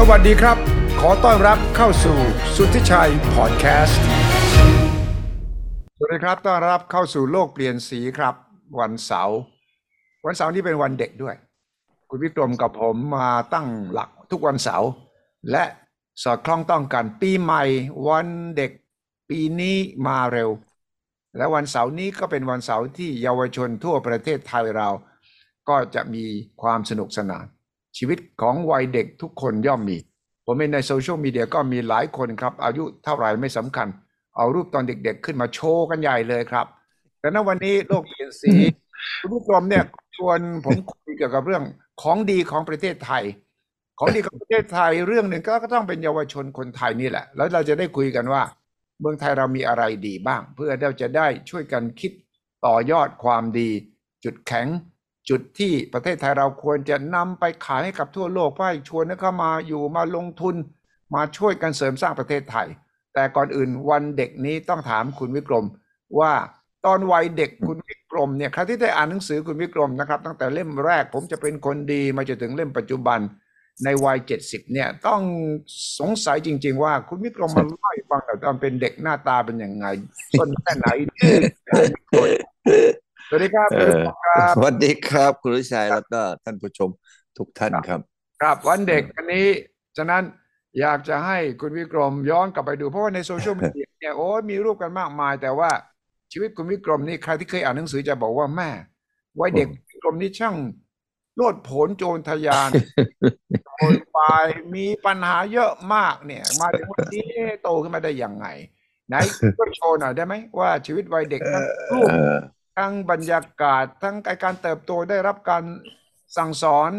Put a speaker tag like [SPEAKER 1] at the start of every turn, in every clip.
[SPEAKER 1] สวัสดีครับ ขอต้อนรับเข้าสู่สุทธิชัยพอดแคสต์ สวัสดีครับ ต้อนรับเข้าสู่โลกเปลี่ยนสีครับ วันเสาร์วันเสาร์นี้เป็นวันเด็กด้วย คุณวิกรมกับผมมาตั้งหลักทุกวันเสาร์และสอดคล้องต้องกันปีใหม่วันเด็กปีนี้มาเร็ว และวันเสาร์นี้ก็เป็นวันเสาร์ที่เยาวชนทั่วประเทศไทยเรา ก็จะมีความสนุกสนาน ชีวิตของวัยเด็กทุกคนย่อมมี ผมเองในโซเชียลมีเดียก็มีหลายคนครับ อายุเท่าไหร่ไม่สำคัญ เอารูปตอนเด็กๆ ขึ้นมาโชว์กันใหญ่เลยครับ แต่ณวันนี้โลกเปลี่ยนสีคุณผู้ชมเนี่ยชวนผมคุยเกี่ยวกับเรื่องของดีของประเทศไทย ของดีของประเทศไทยเรื่องหนึ่งก็ต้องเป็นเยาวชนคนไทยนี่แหละ แล้วเราจะได้คุยกันว่า เมืองไทยเรามีอะไรดีบ้าง เพื่อเราจะได้ช่วยกันคิดต่อยอดความดี จุดแข็ง จุดที่ประเทศไทยเราควรจะนำไปขายให้กับทั่วโลกเพื่อให้ชวนให้เข้ามาอยู่มาลงทุน มาช่วยกันเสริมสร้างประเทศไทย แต่ก่อนอื่นวันเด็กนี้ต้องถามคุณวิกรม ว่าตอนวัยเด็กคุณวิกรมเนี่ยใครที่ได้อ่านหนังสือคุณวิกรมนะครับ ตั้งแต่เล่มแรกผมจะเป็นคนดีมาจนถึงเล่มปัจจุบันในวัยเจ็ดสิบเนี่ยต้องสงสัยจริง ๆ ว่าคุณวิกรมมาเล่าให้ฟังหน่อยตอนเป็นเด็กหน้าตาเป็นยังไงต้นแค่ไหนดื้อ สวัสดีครับ
[SPEAKER 2] เอ
[SPEAKER 1] คุณวิ
[SPEAKER 2] อก
[SPEAKER 1] รมครับ
[SPEAKER 2] สวัสดีครับคุณวิชัยแล้วก็ท่านผู้ชมทุกท่านครับ
[SPEAKER 1] ครับวันเด็กวันนี้ฉะนั้นอยากจะให้คุณวิกรมย้อนกลับไปดูเพราะว่าในโซเชียลมีเดียเนี่ยโอ้ยมีรูปกันมากมาย แต่ว่าชีวิตคุณวิกรมนี่ใครที่เคยอ่านหนังสือจะบอกว่าแม่วัยเด็กวิกรมนี่ช่างโลดโผนโจรทะยานโวยวายมีปัญหาเยอะมากเนี่ย มาถึงวันนี้โตขึ้นมาได้ยังไง ไหนก็โชว์หน่อยได้ไหมว่าชีวิตวัยเด็กทั้งรูป
[SPEAKER 2] เออ
[SPEAKER 1] ทั้งบรรยากาศ ทั้งการเติบโตได้รับการสั่งสอน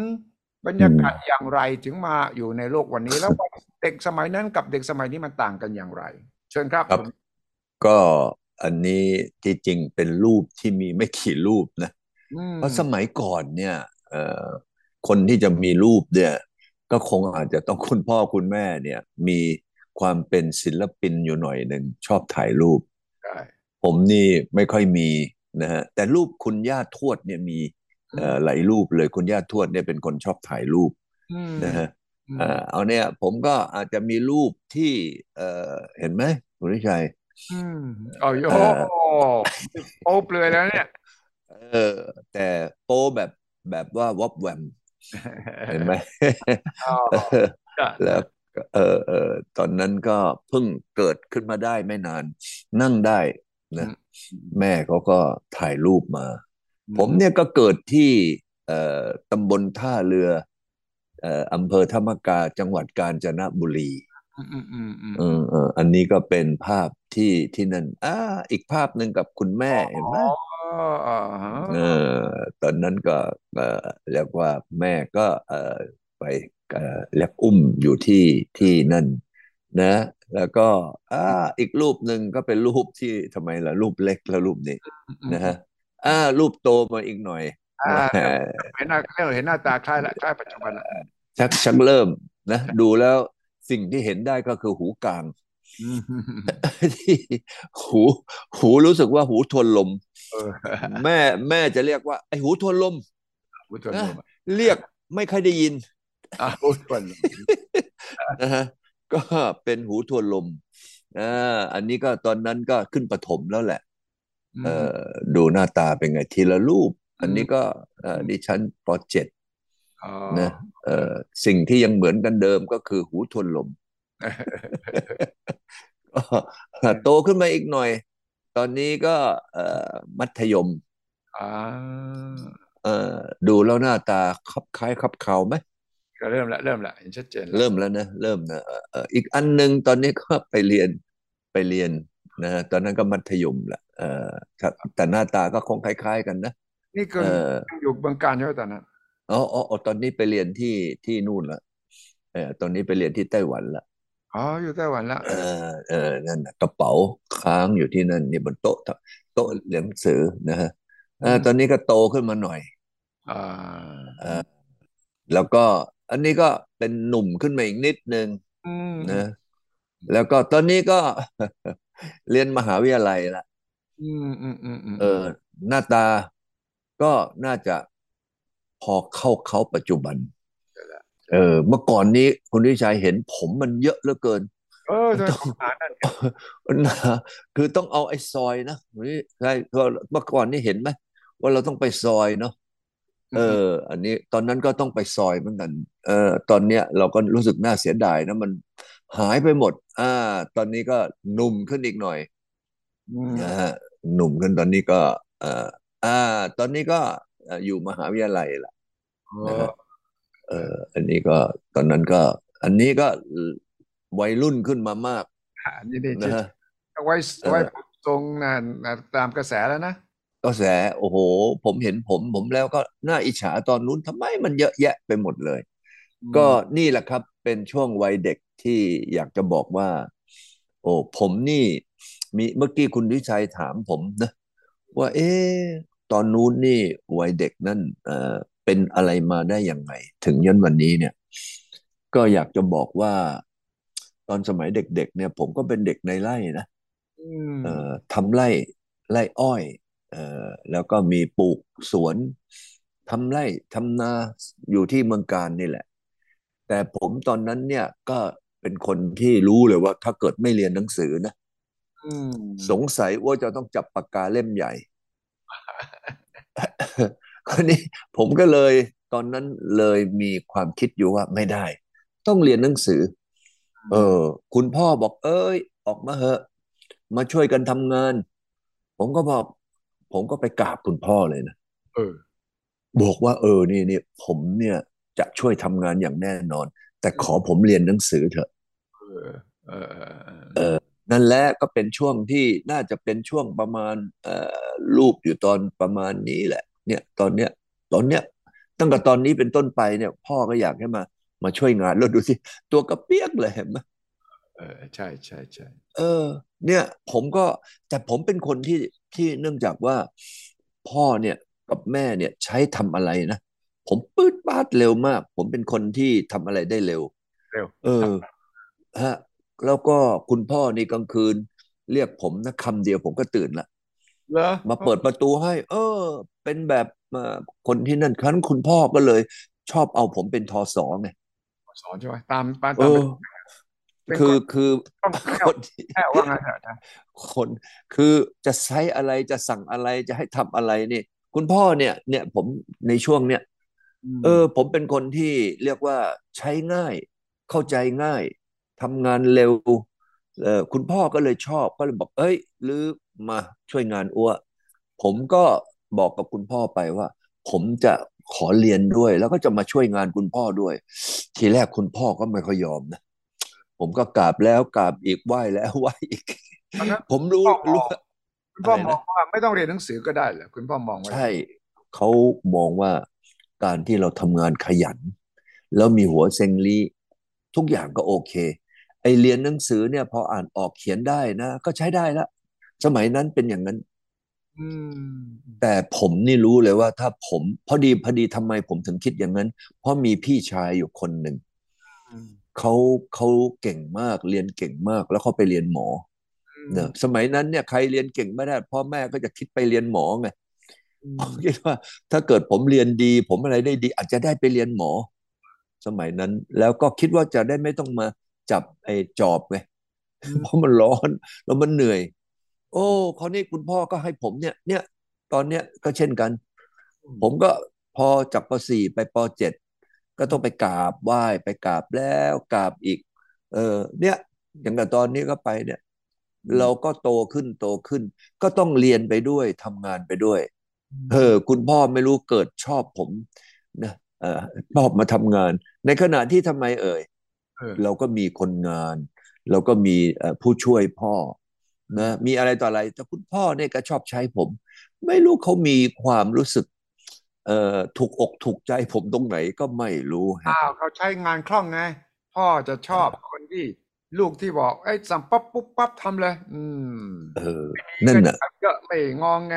[SPEAKER 1] บรรยากาศอย่างไรถึงมาอยู่ในโลกวันนี้ แล้วเด็กสมัยนั้นกับเด็กสมัยนี้มันต่างกันอย่างไร เชิญครับ
[SPEAKER 2] ครับ ก็อันนี้ที่จริงเป็นรูปที่มีไม่กี่รูปนะ
[SPEAKER 1] อืม
[SPEAKER 2] เพราะสมัยก่อนเนี่ยเอ่อคนที่จะมีรูปเนี่ย ก็คงอาจจะต้องคุณพ่อคุณแม่เนี่ย มีความเป็นศิลปินอยู่หน่อยหนึ่งชอบถ่ายรูป
[SPEAKER 1] ใช่
[SPEAKER 2] ผมนี่ไม่ค่อยมี นะฮะแต่รูปคุณย่าทวดเนี่ยมีเอ่อหลายรูปเลยคุณย่าทวดเนี่ยเป็นคนชอบถ่ายรูป
[SPEAKER 1] อืม
[SPEAKER 2] นะฮะ
[SPEAKER 1] อืม
[SPEAKER 2] เอ่อเอาเนี่ย ผมก็อาจจะมีรูปที่เอ่อเห็นไหมคุณวิชัย
[SPEAKER 1] อืมโอ้โห
[SPEAKER 2] เอ่อ
[SPEAKER 1] โป๊เปลือยแล้วเนี่ย
[SPEAKER 2] เออ แต่โป้แบบแบบว่าวอบแวมเห็นไหม
[SPEAKER 1] อ๋อ
[SPEAKER 2] เออ
[SPEAKER 1] ก็
[SPEAKER 2] แล้วก็เออเออตอนนั้นก็เพิ่งเกิดขึ้นมาได้ไม่นาน นั่งได้นะ แม่เขาก็ถ่ายรูปมา ผมเนี่ยก็เกิดที่เอ่อตำบลท่าเรือเอ่ออำเภอธรรมกาจังหวัดกาญจนบุรี
[SPEAKER 1] อืมอืมอืมอืม
[SPEAKER 2] เออเอออันนี้ก็เป็นภาพที่ที่นั่นอ่าอีกภาพหนึ่งกับคุณแม่เห็นไหม
[SPEAKER 1] อ๋ออ่าฮะ
[SPEAKER 2] เออตอนนั้นก็เออเรียกว่าแม่ก็เออไปเออเรียกอุ้มอยู่ที่ที่นั่นนะ แล้วก็อ่าอีกรูปหนึ่งก็เป็นรูปที่ทำไมล่ะรูปเล็กแล้วรูปนี้นะฮะอ่ารูปโตมาอีกหน่อย
[SPEAKER 1] อ่า
[SPEAKER 2] แหม
[SPEAKER 1] เห็นหน้าเห็นหน้าตาคล้ายละคล้ายปัจจุบันละ
[SPEAKER 2] ชักชักเริ่มนะดูแล้วสิ่งที่เห็นได้ก็คือหูกลาง
[SPEAKER 1] อืม
[SPEAKER 2] ที่หูหูรู้สึกว่าหูทวนลม
[SPEAKER 1] เออ
[SPEAKER 2] แม่แม่จะเรียกว่า ไอหูทวนลม
[SPEAKER 1] ผู้ชม
[SPEAKER 2] นะเรียกไม่ค่อยได้ยิน
[SPEAKER 1] อ่าผู้ชม
[SPEAKER 2] นะฮะ ก็เป็นหูทวนลมอ่าอันนี้ก็ตอนนั้นก็ขึ้นประถมแล้วแหละ เอ่อดูหน้าตาเป็นไงทีละรูป อันนี้ก็เอ่อดิฉันปเจ็ด
[SPEAKER 1] อ๋อ
[SPEAKER 2] นะเอ่อสิ่งที่ยังเหมือนกันเดิมก็คือหูทวนลมก็โตขึ้นมาอีกหน่อย ตอนนี้ก็เอ่อมัธยม
[SPEAKER 1] อ่า
[SPEAKER 2] เอ่อดูแล้วหน้าตาคับคล้ายคับเขาไหม
[SPEAKER 1] ก็เริ่มละเริ่มละเห็นชัดเจนละ
[SPEAKER 2] เริ่มแล้วนะเริ่มนะเอ่อเอ่ออีกอันหนึ่งตอนนี้ก็ไปเรียนไปเรียนนะตอนนั้นก็มัธยมแหละเอ่อครับแต่หน้าตาก็คงคล้าย ๆ กันนะ
[SPEAKER 1] นี่คือ
[SPEAKER 2] เออ
[SPEAKER 1] อยู่เมืองการใช่ไหมตอนนั้น
[SPEAKER 2] อ๋ออ๋ออ๋อตอนนี้ไปเรียนที่ที่นู่นละเออตอนนี้ไปเรียนที่ไต้หวันละ
[SPEAKER 1] อ๋ออยู่ไต้หวันละ
[SPEAKER 2] เออเออนั่นน่ะกระเป๋าค้างอยู่ที่นั่นนี่บนโต๊ะโต๊ะเรียนหนังสือนะฮะเออตอนนี้ก็โตขึ้นมาหน่อย
[SPEAKER 1] อ่า
[SPEAKER 2] เออแล้วก็ อันนี้ก็เป็นหนุ่มขึ้นมาอีกนิดนึง
[SPEAKER 1] อืม
[SPEAKER 2] นะแล้วก็ตอนนี้ก็เรียนมหาวิทยาลัยละ
[SPEAKER 1] อืมอืมอืมอืม
[SPEAKER 2] เออ หน้าตาก็น่าจะพอเข้าเขาปัจจุบัน เออ เมื่อก่อนนี้คุณวิชัยเห็นผมมันเยอะเหลือเกิน
[SPEAKER 1] เออ
[SPEAKER 2] มัน
[SPEAKER 1] โดย
[SPEAKER 2] ต้อง
[SPEAKER 1] ปัญหานั่นไง
[SPEAKER 2] นะคือต้องเอาไอ้ซอยนะนี่ใช่เพราะเมื่อก่อนนี่เห็นไหมว่าเราต้องไปซอยเนาะ เออ อันนี้ตอนนั้นก็ต้องไปซอยเหมือนกัน เออ ตอนเนี้ยเราก็รู้สึกน่าเสียดายนะมันหายไปหมด อ่า ตอนนี้ก็หนุ่มขึ้นอีกหน่อย
[SPEAKER 1] อืม
[SPEAKER 2] นะฮะหนุ่มขึ้นตอนนี้ก็เอ่ออ่า ตอนนี้ก็เอ่ออยู่มหาวิทยาลัยละ
[SPEAKER 1] เอ
[SPEAKER 2] นะ
[SPEAKER 1] อ
[SPEAKER 2] ฮะเอออันนี้ก็ตอนนั้นก็ อันนี้ก็วัยรุ่นขึ้นมามาก
[SPEAKER 1] อันนี้นี่
[SPEAKER 2] นะ
[SPEAKER 1] จะ
[SPEAKER 2] ฮะ
[SPEAKER 1] ไว้
[SPEAKER 2] เออ
[SPEAKER 1] ไว้ทรงนะนะตามกระแสแล้วนะ
[SPEAKER 2] ก็แสโอ้โห ผมเห็นผมผมแล้วก็น่าอิจฉาตอนนู้นทำไมมันเยอะแยะไปหมดเลย
[SPEAKER 1] อืม
[SPEAKER 2] ก็นี่แหละครับเป็นช่วงวัยเด็กที่อยากจะบอกว่า โอ้ผมนี่มีเมื่อกี้คุณวิชัยถามผมนะว่า เอ๊ะตอนนู้นนี่วัยเด็กนั่นเอ่อเป็นอะไรมาได้ยังไง ถึงยันวันนี้เนี่ย ก็อยากจะบอกว่า ตอนสมัยเด็ก ๆ เนี่ย ผมก็เป็นเด็กในไร่นะ
[SPEAKER 1] อืม
[SPEAKER 2] เอ่อทำไร่ไร่อ้อยเอ่อ แล้วก็มีปลูกสวนทำไร่ทำนาอยู่ที่เมืองการนี่แหละ แต่ผมตอนนั้นเนี่ยก็เป็นคนที่รู้เลยว่า ถ้าเกิดไม่เรียนหนังสือนะ
[SPEAKER 1] อืม
[SPEAKER 2] สงสัยว่าจะต้องจับปากกาเล่มใหญ่คราวนี้ผมก็เลยตอนนั้นเลยมีความคิดอยู่ว่าไม่ได้ ต้องเรียนหนังสือ เออ คุณพ่อบอก เอ้ย ออกมาเหอะ มาช่วยกันทำงาน ผมก็บอก ผมก็ไปกราบคุณพ่อเลยนะ
[SPEAKER 1] เออ
[SPEAKER 2] บอกว่า เออนี่นี่ผมเนี่ยจะช่วยทำงานอย่างแน่นอน แต่ขอผมเรียนหนังสือเถอะ
[SPEAKER 1] เออเออเออเออ
[SPEAKER 2] เออนั่นแหละก็เป็นช่วงที่น่าจะเป็นช่วงประมาณเอ่อลูกอยู่ตอนประมาณนี้แหละ เนี่ยตอนเนี้ยตอนเนี้ยตั้งแต่ตอนนี้เป็นต้นไปเนี่ย พ่อก็อยากให้มา มาช่วยงานแล้วดูสิตัวกระเปียกเลยเห็นไหม
[SPEAKER 1] เออใช่ใช่ใช่
[SPEAKER 2] เออ เนี่ย ผมก็แต่ผมเป็นคนที่ ที่เนื่องจากว่าพ่อเนี่ยกับแม่เนี่ยใช้ทำอะไรนะผมปื๊ดปาดเร็วมาก ผมเป็นคนที่ทำอะไรได้เร็ว
[SPEAKER 1] เร็ว
[SPEAKER 2] เออฮะแล้วก็คุณพ่อนี่กลางคืน เรียกผมนะคำเดียวผมก็ตื่นละ
[SPEAKER 1] เหรอ
[SPEAKER 2] มาเปิดประตูให้ เออ เป็นแบบเอ่อคนที่นั่นครั้นคุณพ่อก็เลย ชอบเอาผมเป็นทอสอไง
[SPEAKER 1] สอนใช่ไหมตามตาม
[SPEAKER 2] เอ
[SPEAKER 1] ตาม
[SPEAKER 2] อ
[SPEAKER 1] เป็น
[SPEAKER 2] คือ
[SPEAKER 1] คน
[SPEAKER 2] คือ
[SPEAKER 1] ต้องแค่
[SPEAKER 2] คนที่
[SPEAKER 1] แค่ว่างั้นเถอะนะ
[SPEAKER 2] คนคือจะใช้อะไรจะสั่งอะไรจะให้ทำอะไรนี่คุณพ่อเนี่ย เนี่ยผมในช่วงเนี้ย
[SPEAKER 1] ม
[SPEAKER 2] เออ ผมเป็นคนที่เรียกว่าใช้ง่าย เข้าใจง่ายทำงานเร็วเออคุณพ่อก็เลยชอบก็เลยบอกเอ้ยหรือมาช่วยงานอ้วผมก็บอกกับคุณพ่อไปว่า ผมจะขอเรียนด้วย แล้วก็จะมาช่วยงานคุณพ่อด้วย ทีแรกคุณพ่อก็ไม่ค่อยยอมนะ ผมก็กราบแล้วกราบอีกไหว้แล้วไหว้อีก
[SPEAKER 1] ตอนนั้น
[SPEAKER 2] ผมรู้
[SPEAKER 1] พ่อมอง
[SPEAKER 2] รู้
[SPEAKER 1] คุณพ่อ
[SPEAKER 2] อะไร
[SPEAKER 1] ม
[SPEAKER 2] นะ
[SPEAKER 1] องว่าไม่ต้องเรียนหนังสือก็ได้เหรอคุณพ่อมองไว้
[SPEAKER 2] ใช่เขามองว่าการที่เราทำงานขยัน แล้วมีหัวเซ็งลีทุกอย่างก็โอเค ไอเรียนหนังสือเนี่ยพออ่านออกเขียนได้นะ ก็ใช้ได้ละ สมัยนั้นเป็นอย่างนั้น
[SPEAKER 1] อืม
[SPEAKER 2] แต่ผมนี่รู้เลยว่าถ้าผม พอดีพอดีทำไมผมถึงคิดอย่างนั้น เพราะมีพี่ชายอยู่คนหนึ่ง
[SPEAKER 1] อืม
[SPEAKER 2] เขาเขาเก่งมากเรียนเก่งมาก แล้วเขาไปเรียนหมอ
[SPEAKER 1] อืม
[SPEAKER 2] เนอะสมัยนั้นเนี่ยใครเรียนเก่งไม่ได้พ่อแม่ก็จะคิดไปเรียนหมอไง
[SPEAKER 1] อื
[SPEAKER 2] ผมมคิดว่า ถ้าเกิดผมเรียนดี ผมอะไรได้ดี อาจจะได้ไปเรียนหมอ สมัยนั้น แล้วก็คิดว่าจะได้ไม่ต้องมาจับไอ้จอบไงเพราะมันร้อนแล้วมันเหนื่อย โอ้คราวนี้คุณพ่อก็ให้ผมเนี่ย เนี่ย ตอนเนี้ยก็เช่นกัน ผมก็พอจากป .4 ไปป .7 ก็ต้องไปกราบไหว้ไปกราบแล้วกราบอีก เออเนี่ยอย่างกับตอนนี้ก็ไปเนี่ย เราก็โตขึ้นโตขึ้น ก็ต้องเรียนไปด้วยทำงานไปด้วยเออคุณพ่อไม่รู้เกิดชอบผมนะเออชอบมาทำงาน ในขณะที่ทำไมเอ่ย
[SPEAKER 1] เออ
[SPEAKER 2] เราก็มีคนงาน เราก็มีเอ่อผู้ช่วยพ่อนะมีอะไรต่ออะไร แต่คุณพ่อเนี่ยก็ชอบใช้ผม ไม่รู้เขามีความรู้สึก เอ่อถูกอกถูกใจผมตรงไหนก็ไม่รู้ฮะ
[SPEAKER 1] อ้าวเขาใช้งานคล่องไง พ่อจะชอบคนที่ลูกที่บอกไอ้ยสั่งปั๊บปุ๊บปั๊บทำเลย อืม
[SPEAKER 2] เออ นั่นน่ะ
[SPEAKER 1] ก็เยอะไม่งองไง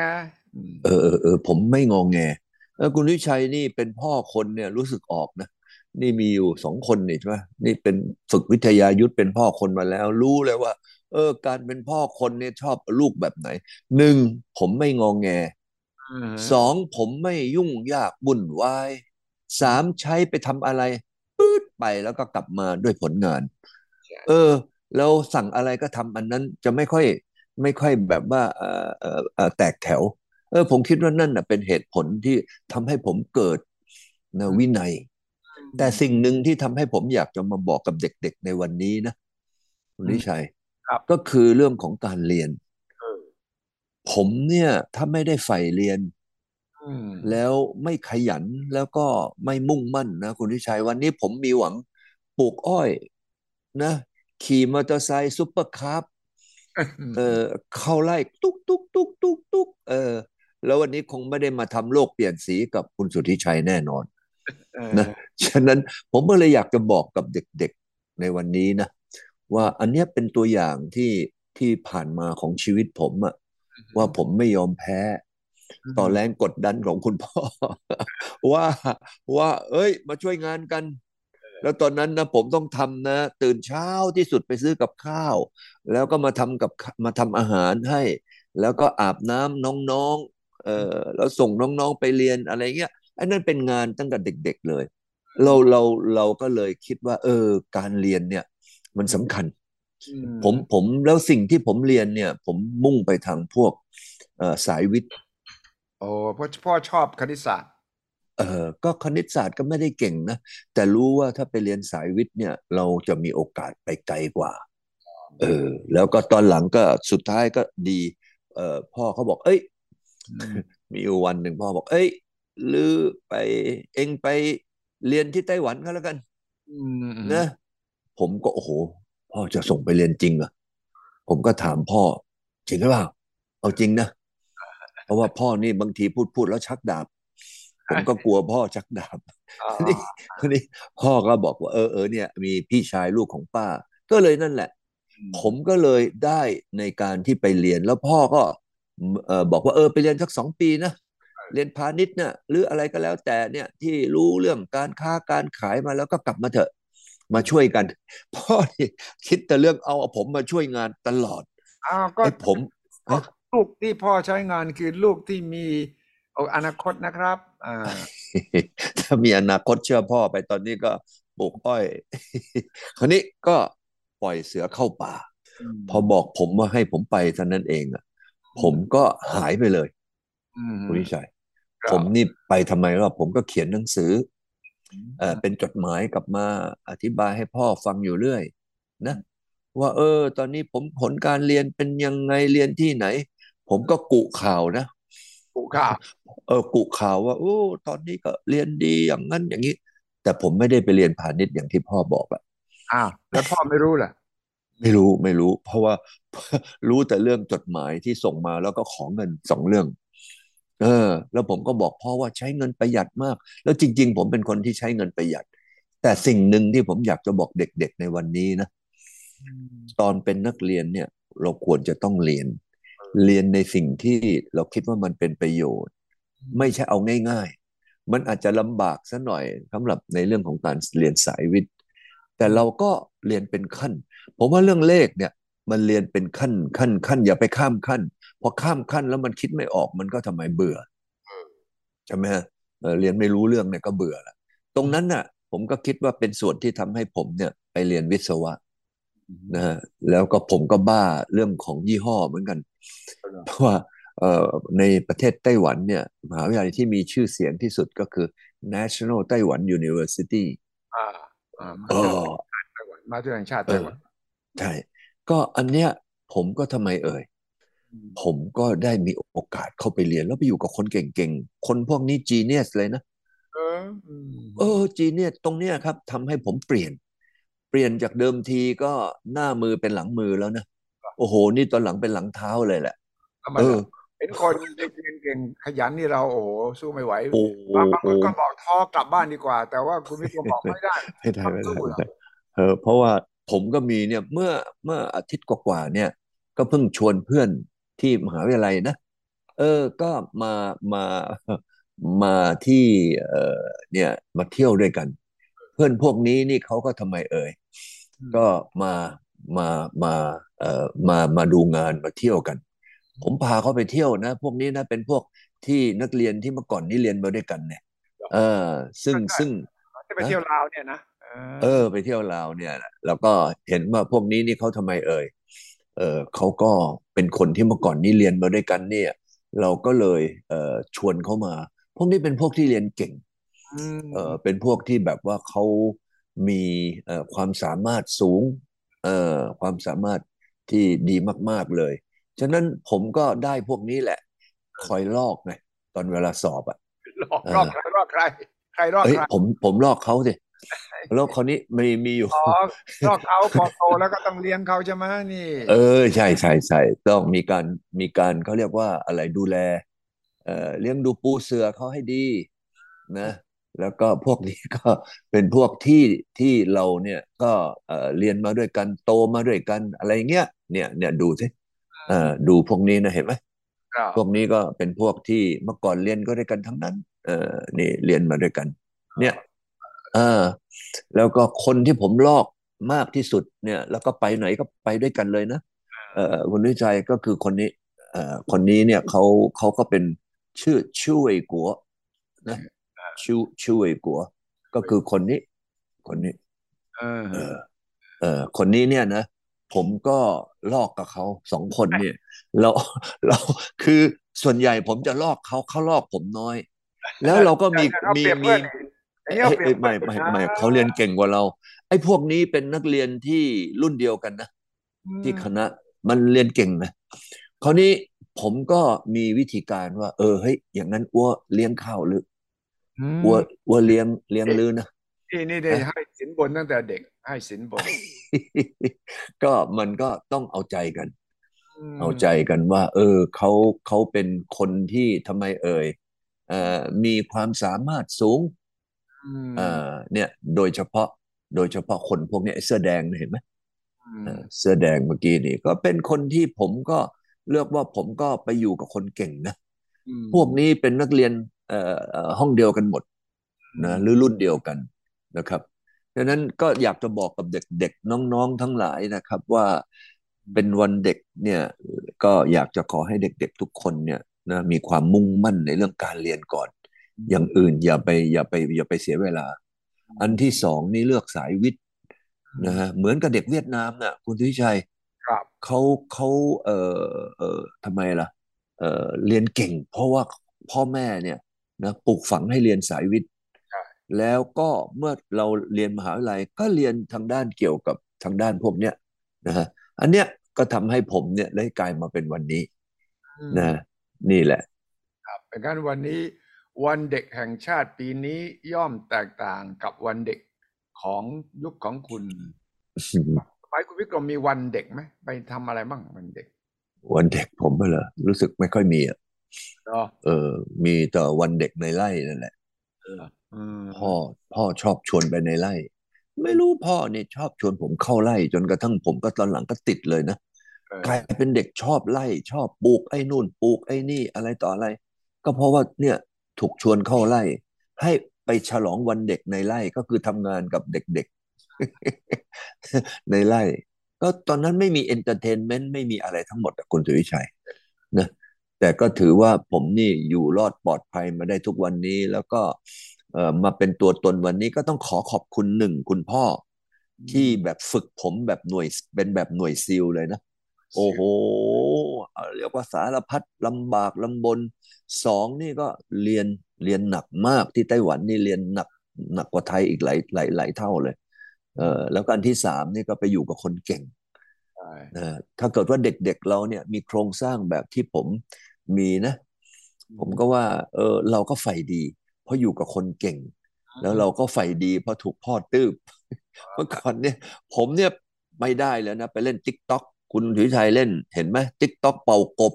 [SPEAKER 1] อืม
[SPEAKER 2] เออเออเออผมไม่งองแงเออคุณวิชัยนี่เป็นพ่อคนเนี่ยรู้สึกออกนะ นี่มีอยู่สองคนนี่ใช่ไหมนี่เป็นฝึกวิทยายุทธเป็นพ่อคนมาแล้ว รู้เลยว่า เออ การเป็นพ่อคนเนี่ยชอบลูกแบบไหนหนึ่งผมไม่งองแง
[SPEAKER 1] อืม
[SPEAKER 2] สองผมไม่ยุ่งยากวุ่นวายสามใช้ไปทำอะไรปื๊ดไปแล้วก็กลับมาด้วยผลงาน
[SPEAKER 1] ใช่
[SPEAKER 2] เออ แล้วสั่งอะไรก็ทำอันนั้นจะไม่ค่อย ไม่ค่อยแบบว่าเออเออเออแตกแถว เออ ผมคิดว่านั่นน่ะเป็นเหตุผลที่ทำให้ผมเกิดนะวินัย แต่สิ่งหนึ่งที่ทำให้ผมอยากจะมาบอกกับเด็กๆในวันนี้นะคุณนิชัย
[SPEAKER 1] ครับ
[SPEAKER 2] ก็คือเรื่องของการเรียน
[SPEAKER 1] เออ
[SPEAKER 2] ผมเนี่ยถ้าไม่ได้ใฝ่เรียน
[SPEAKER 1] อืม
[SPEAKER 2] แล้วไม่ขยันแล้วก็ไม่มุ่งมั่นนะคุณสุทธิชัยวันนี้ผมมีหวังปลูกอ้อยนะ ขี่มอเตอร์ไซค์ Super Cub เออเข้าไร่ตุ๊กตุ๊กตุ๊กตุ๊กตุ๊กเออ แล้ววันนี้คงไม่ได้มาทำโลกเปลี่ยนสีกับคุณสุทธิชัยแน่นอน
[SPEAKER 1] เออ
[SPEAKER 2] นะฉะนั้นผมก็เลยอยากจะบอกกับเด็กๆในวันนี้นะ ว่าอันเนี้ยเป็นตัวอย่างที่ที่ผ่านมาของชีวิตผมอะ ว่าผมไม่ยอมแพ้ ต่อแรงกดดันของคุณพ่อ ว่าว่า เอ้ย มาช่วยงานกัน แล้วตอนนั้นนะผมต้องทำนะ ตื่นเช้าที่สุดไปซื้อกับข้าว แล้วก็มาทำกับมาทำอาหารให้ แล้วก็อาบน้ำน้องๆเออแล้วส่งน้องๆไปเรียนอะไรเงี้ยอันนั้นเป็นงานตั้งแต่เด็ก ๆเลย เราเราเราก็เลยคิดว่า เออ การเรียนเนี่ย มันสำคัญ
[SPEAKER 1] อืม
[SPEAKER 2] ผมผมแล้วสิ่งที่ผมเรียนเนี่ย ผมมุ่งไปทางพวกเอ่อสายวิทย์
[SPEAKER 1] โอ้เพราะพ่อชอบคณิตศาสตร์
[SPEAKER 2] เออก็คณิตศาสตร์ก็ไม่ได้เก่งนะ แต่รู้ว่าถ้าไปเรียนสายวิทย์เนี่ย เราจะมีโอกาสไปไกลกว่า เออ แล้วก็ตอนหลังก็สุดท้ายก็ดี เออพ่อเขาบอก เอ้ย
[SPEAKER 1] อืม
[SPEAKER 2] มีอยู่วันหนึ่งพ่อบอก เอ้ยลือไปเองไปเรียนที่ไต้หวันก็แล้วกัน
[SPEAKER 1] อืม
[SPEAKER 2] นะผมก็โอ้โห พ่อจะส่งไปเรียนจริงเหรอผมก็ถามพ่อ จริงหรือเปล่า เอาจริงนะ เพราะว่าพ่อนี่บางทีพูดพูดแล้วชักดาบ ผมก็กลัวพ่อชักดาบ
[SPEAKER 1] อ่า
[SPEAKER 2] ทีนี้ทีนี้พ่อก็บอกว่าเออเออเนี่ยมีพี่ชายลูกของป้า ก็เลยนั่นแหละ ผมก็เลยได้ในการที่ไปเรียนแล้วพ่อก็เออบอกว่าเออไปเรียนสักสองปีนะเรียนพาณิชย์เนี่ยหรืออะไรก็แล้วแต่เนี่ยที่รู้เรื่องการค้าการขายมาแล้วก็กลับมาเถอะ มาช่วยกัน พ่อนี่คิดแต่เรื่องเอาผมมาช่วยงานตลอด
[SPEAKER 1] อ้าวก็
[SPEAKER 2] ไอ้ผม
[SPEAKER 1] ก็ลูกที่พ่อใช้งานคือลูกที่มีอนาคตนะครับอ่า
[SPEAKER 2] ถ้ามีอนาคตเชื่อพ่อไปตอนนี้ก็ปลูกอ้อย คราวนี้ก็ปล่อยเสือเข้าป่า พอบอกผมว่าให้ผมไปเท่านั้นเองอะ ผมก็หายไปเลย
[SPEAKER 1] อืม
[SPEAKER 2] คุณวิชัย
[SPEAKER 1] ครับ
[SPEAKER 2] ผมนี่ไปทำไมล่ะผมก็เขียนหนังสือ เอ่อเป็นจดหมายกลับมาอธิบายให้พ่อฟังอยู่เรื่อย นะ ว่า เออ ตอนนี้ผมผลการเรียนเป็นยังไงเรียนที่ไหน ผมก็กุข่าวนะ
[SPEAKER 1] ปลูกข้าว
[SPEAKER 2] เออกุข่าวว่าโอ้ตอนนี้ก็เรียนดีอย่างนั้นอย่างนี้ แต่ผมไม่ได้ไปเรียนพาณิชย์อย่างที่พ่อบอกอะ
[SPEAKER 1] อ้าวแล้วพ่อไม่รู้เหรอ
[SPEAKER 2] ไม่รู้ไม่รู้ เพราะว่ารู้แต่เรื่องจดหมายที่ส่งมาแล้วก็ขอเงินสองเรื่อง เออ แล้วผมก็บอกพ่อว่าใช้เงินประหยัดมาก แล้วจริง ๆ ผมเป็นคนที่ใช้เงินประหยัด แต่สิ่งหนึ่งที่ผมอยากจะบอกเด็ก ๆ ในวันนี้นะตอนเป็นนักเรียนเนี่ย เราควรจะต้องเรียน เรียนในสิ่งที่เราคิดว่ามันเป็นประโยชน์ ไม่ใช่เอาง่าย ๆ มันอาจจะลำบากซะหน่อยสำหรับในเรื่องของการเรียนสายวิทย์ แต่เราก็เรียนเป็นขั้น ผมว่าเรื่องเลขเนี่ย มันเรียนเป็นขั้นขั้นขั้นอย่าไปข้ามขั้นพอข้ามขั้นแล้วมันคิดไม่ออกมันก็ทำไมเบื่อใช่ไหมฮะเออเรียนไม่รู้เรื่องเนี่ยก็เบื่อละตรงนั้นน่ะ ผมก็คิดว่าเป็นส่วนที่ทำให้ผมเนี่ย ไปเรียนวิศวะนะฮะแล้วก็ผมก็บ้าเรื่องของยี่ห้อเหมือนกัน เพราะว่าเอ่อในประเทศไต้หวันเนี่ย มหาวิทยาลัยที่มีชื่อเสียงที่สุดก็คือ National Taiwan University
[SPEAKER 1] อ่าอ่ามา
[SPEAKER 2] เอ
[SPEAKER 1] เที่ยว
[SPEAKER 2] อ
[SPEAKER 1] ไต้หวันมาเที่ยวแห่งชาติ
[SPEAKER 2] เอ
[SPEAKER 1] ไต้
[SPEAKER 2] อ
[SPEAKER 1] หวัน
[SPEAKER 2] ใช่ ก็อันเนี้ยผมก็ทำไมเอ่ย ผมก็ได้มีโอกาสเข้าไปเรียน แล้วไปอยู่กับคนเก่งๆ คนพวกนี้จีเนียสเลยนะ
[SPEAKER 1] เอออืม
[SPEAKER 2] เออจีเนียสตรงเนี้ยครับทำให้ผมเปลี่ยน เปลี่ยนจากเดิมทีก็หน้ามือเป็นหลังมือแล้วนะโอ้โห นี่ตอนหลังเป็นหลังเท้าเลยแหละ
[SPEAKER 1] ทำไม
[SPEAKER 2] เอ
[SPEAKER 1] ล่ะ
[SPEAKER 2] อ
[SPEAKER 1] เห็นคนเรียนเก่งขยันนี่เราโอ้โหสู้ไม่ไหว
[SPEAKER 2] โอ้
[SPEAKER 1] บางบางค
[SPEAKER 2] โอ้
[SPEAKER 1] นก็บอกท้อกลับบ้านดีกว่า แต่ว่าคุณวิทย์ก็บอกไม่ได้
[SPEAKER 2] ไม่ได้
[SPEAKER 1] ต้อง
[SPEAKER 2] ไม่ได้
[SPEAKER 1] สู้
[SPEAKER 2] ไม่
[SPEAKER 1] เหรอ
[SPEAKER 2] ได้เออเพราะว่า ผมก็มีเนี่ยเมื่อเมื่ออาทิตย์กว่าๆเนี่ย ก็เพิ่งชวนเพื่อนที่มหาวิทยาลัยนะ เออก็มามามาที่เออเนี่ยมาเที่ยวด้วยกัน เพื่อนพวกนี้นี่เขาก็ทำไมเอ่ยก็มามามาเอ่อมามาดูงานมาเที่ยวกัน ผมพาเขาไปเที่ยวนะ พวกนี้นะเป็นพวกที่นักเรียนที่เมื่อก่อนนี่เรียนมาด้วยกันเนี่ย เออซึ่งซึ่ง
[SPEAKER 1] จะไปเที่ยวลาวเนี่ยนะ
[SPEAKER 2] เออ ไปเที่ยวลาวเนี่ยนะแล้วก็เห็นว่าพวกนี้นี่เขาทำไมเอ่ยเออเขาก็เป็นคนที่เมื่อก่อนนี่เรียนมาด้วยกันเนี่ย เราก็เลยเอ่อชวนเขามา พวกนี้เป็นพวกที่เรียนเก่ง
[SPEAKER 1] อืม
[SPEAKER 2] เออเป็นพวกที่แบบว่าเขามีเอ่อความสามารถสูงเอ่อความสามารถที่ดีมาก ๆเลย ฉะนั้นผมก็ได้พวกนี้แหละ คอยลอกไงตอนเวลาสอบอะ
[SPEAKER 1] หลอก
[SPEAKER 2] เออ
[SPEAKER 1] ลอกใครลอกใครใครลอก
[SPEAKER 2] เอ้ย
[SPEAKER 1] ใคร
[SPEAKER 2] ผมผมลอกเขาสิ ลอกคนนี้มีมีอยู่
[SPEAKER 1] อ๋อลอกเขาพอโตแล้วก็ต้องเลี้ยงเขาใช่ไหมนี่
[SPEAKER 2] เออใช่ใช่ใช่ต้องมีการมีการเขาเรียกว่าอะไรดูแล เอ่อเลี้ยงดูปูเสือเขาให้ดีนะ แล้วก็พวกนี้ก็เป็นพวกที่ที่เราเนี่ยก็เอ่อเรียนมาด้วยกันโตมาด้วยกันอะไรเงี้ยเนี่ยเนี่ยดูสิเอ่อดูพวกนี้นะเห็นไหม
[SPEAKER 1] ครับ
[SPEAKER 2] พวกนี้ก็เป็นพวกที่เมื่อก่อนเรียนก็ด้วยกันทั้งนั้น เออนี่เรียนมาด้วยกัน เนี่ยเออแล้วก็คนที่ผมลอกมากที่สุดเนี่ย แล้วก็ไปไหนก็ไปด้วยกันเลยนะเอ่อคุณวิจัยก็คือคนนี้เอ่อคนนี้เนี่ยเขาเขาก็เป็นชื่อชื่อเวยกัวนะชื่อชื่อเวยกัว ก็คือคนนี้ คนนี้
[SPEAKER 1] เออ
[SPEAKER 2] เออเออคนนี้เนี่ยนะผมก็ลอกกับเขาสองคนเนี่ย เราเราคือส่วนใหญ่ผมจะลอกเขาเขาลอกผมน้อย แล้วเราก็มี
[SPEAKER 1] เอา
[SPEAKER 2] มี
[SPEAKER 1] เปรียบ
[SPEAKER 2] มี
[SPEAKER 1] เพื่อนอันนี้เอาเปรียบ
[SPEAKER 2] ไม่ไม่ไม่เขาเรียนเก่งกว่าเรา ไอ้พวกนี้เป็นนักเรียนที่รุ่นเดียวกันนะ ที่คณะมันเรียนเก่งนะคราวนี้ผมก็มีวิธีการว่า เออเฮ้ยอย่างนั้นอ้วเลี้ยงข้าวหรือ
[SPEAKER 1] อืม
[SPEAKER 2] อ้วอ้วเลี้ยงเลี้ยงลือนะ
[SPEAKER 1] ที่นี่ได้ให้สินบนตั้งแต่เด็ก ให้สินบน
[SPEAKER 2] ก็มันก็ต้องเอาใจกัน
[SPEAKER 1] ม
[SPEAKER 2] เอาใจกันว่า เออเขาเขาเป็นคนที่ทำไมเอ่ยเอ่อมีความสามารถสูง
[SPEAKER 1] อืม
[SPEAKER 2] เอ่อเนี่ยโดยเฉพาะโดยเฉพาะคนพวกเนี้ยไอ้เสื้อแดงเนี่ยเห็นไหม
[SPEAKER 1] อืม
[SPEAKER 2] เอ่อเสื้อแดงเมื่อกี้นี่ก็เป็นคนที่ผมก็เลือกว่าผมก็ไปอยู่กับคนเก่งนะ
[SPEAKER 1] อืม
[SPEAKER 2] พวกนี้เป็นนักเรียนเอ่อเอ่อห้องเดียวกันหมดนะหรือรุ่นเดียวกันนะครับดังนั้นก็อยากจะบอกกับเด็กๆน้องๆทั้งหลายนะครับว่าเป็นวันเด็กเนี่ยก็อยากจะขอให้เด็กๆทุกคนเนี่ยนะมีความมุ่งมั่นในเรื่องการเรียนก่อน อย่างอื่นอย่าไปอย่าไปอย่าไปเสียเวลา อันที่สองนี่เลือกสายวิทย์นะฮะเหมือนกับเด็กเวียดนามน่ะ คุณทิชัย
[SPEAKER 1] ครับ
[SPEAKER 2] เขาเขาเอ่อเอ่อทำไมล่ะเอ่อเรียนเก่ง เพราะว่าพ่อแม่เนี่ยนะปลูกฝังให้เรียนสายวิทย์แล้วก็เมื่อเราเรียนมหาวิทยาลัยก็เรียนทางด้านเกี่ยวกับทางด้านพวกเนี้ยนะฮะอันเนี้ยก็ทำให้ผมเนี่ยได้กลายมาเป็นวันนี้
[SPEAKER 1] อืม
[SPEAKER 2] นะนี่แหละ
[SPEAKER 1] ครับเป็นการวันนี้ วันเด็กแห่งชาติปีนี้ย่อมแตกต่างกับวันเด็กของยุคของคุณสมัยคุณวิกรมมีวันเด็กไหมไปทำอะไรบ้างวันเด็ก
[SPEAKER 2] วันเด็กผมก็เหรอรู้สึกไม่ค่อยมีอะ
[SPEAKER 1] เนาะ
[SPEAKER 2] เออ มีแต่วันเด็กในไร่นั่นแหละ
[SPEAKER 1] อืม
[SPEAKER 2] พ่อพ่อชอบชวนไปในไร่ ไม่รู้พ่อเนี่ยชอบชวนผมเข้าไร่จนกระทั่งผมก็ตอนหลังก็ติดเลยนะ
[SPEAKER 1] เออก
[SPEAKER 2] ลายเป็นเด็กชอบไร่ชอบปลูกไอ้นู่นปลูกไอ้นี่อะไรต่ออะไร ก็เพราะว่าเนี่ย ถูกชวนเข้าไร่ ให้ไปฉลองวันเด็กในไร่ก็คือทำงานกับเด็กๆ ในไร่ ก็ตอนนั้นไม่มี entertainment ไม่มีอะไรทั้งหมดคุณสุทธิชัยนะแต่ก็ถือว่าผมนี่อยู่รอดปลอดภัยมาได้ทุกวันนี้แล้วก็มาเป็นตัวตนวันนี้ก็ต้องขอขอบคุณหนึ่งคุณพ่อที่แบบฝึกผมแบบหน่วยเป็นแบบหน่วยซีลเลยนะ โอ้โหเอ่อเรียกว่าสารพัดลำบากลำบนสองนี่ก็เรียนเรียนหนักมากที่ไต้หวันนี่เรียนหนักหนักกว่าไทยอีกหลายหลายหลายเท่าเลย เออแล้วก็อันที่สามนี่ก็ไปอยู่กับคนเก่ง
[SPEAKER 1] ใช่
[SPEAKER 2] นะถ้าเกิดว่าเด็กๆเราเนี่ยมีโครงสร้างแบบที่ผมมีนะ ผมก็ว่า เออเราก็ใฝ่ดี เพราะอยู่กับคนเก่ง แล้วเราก็ใฝ่ดีเพราะถูกพ่อตื้บเมื่อก่อนเนี่ย ผมเนี่ยไม่ได้แล้วนะ ไปเล่นติ๊กต็อก คุณสุทธิชัยเล่นเห็นไหมติ๊กต็อกเป่ากบ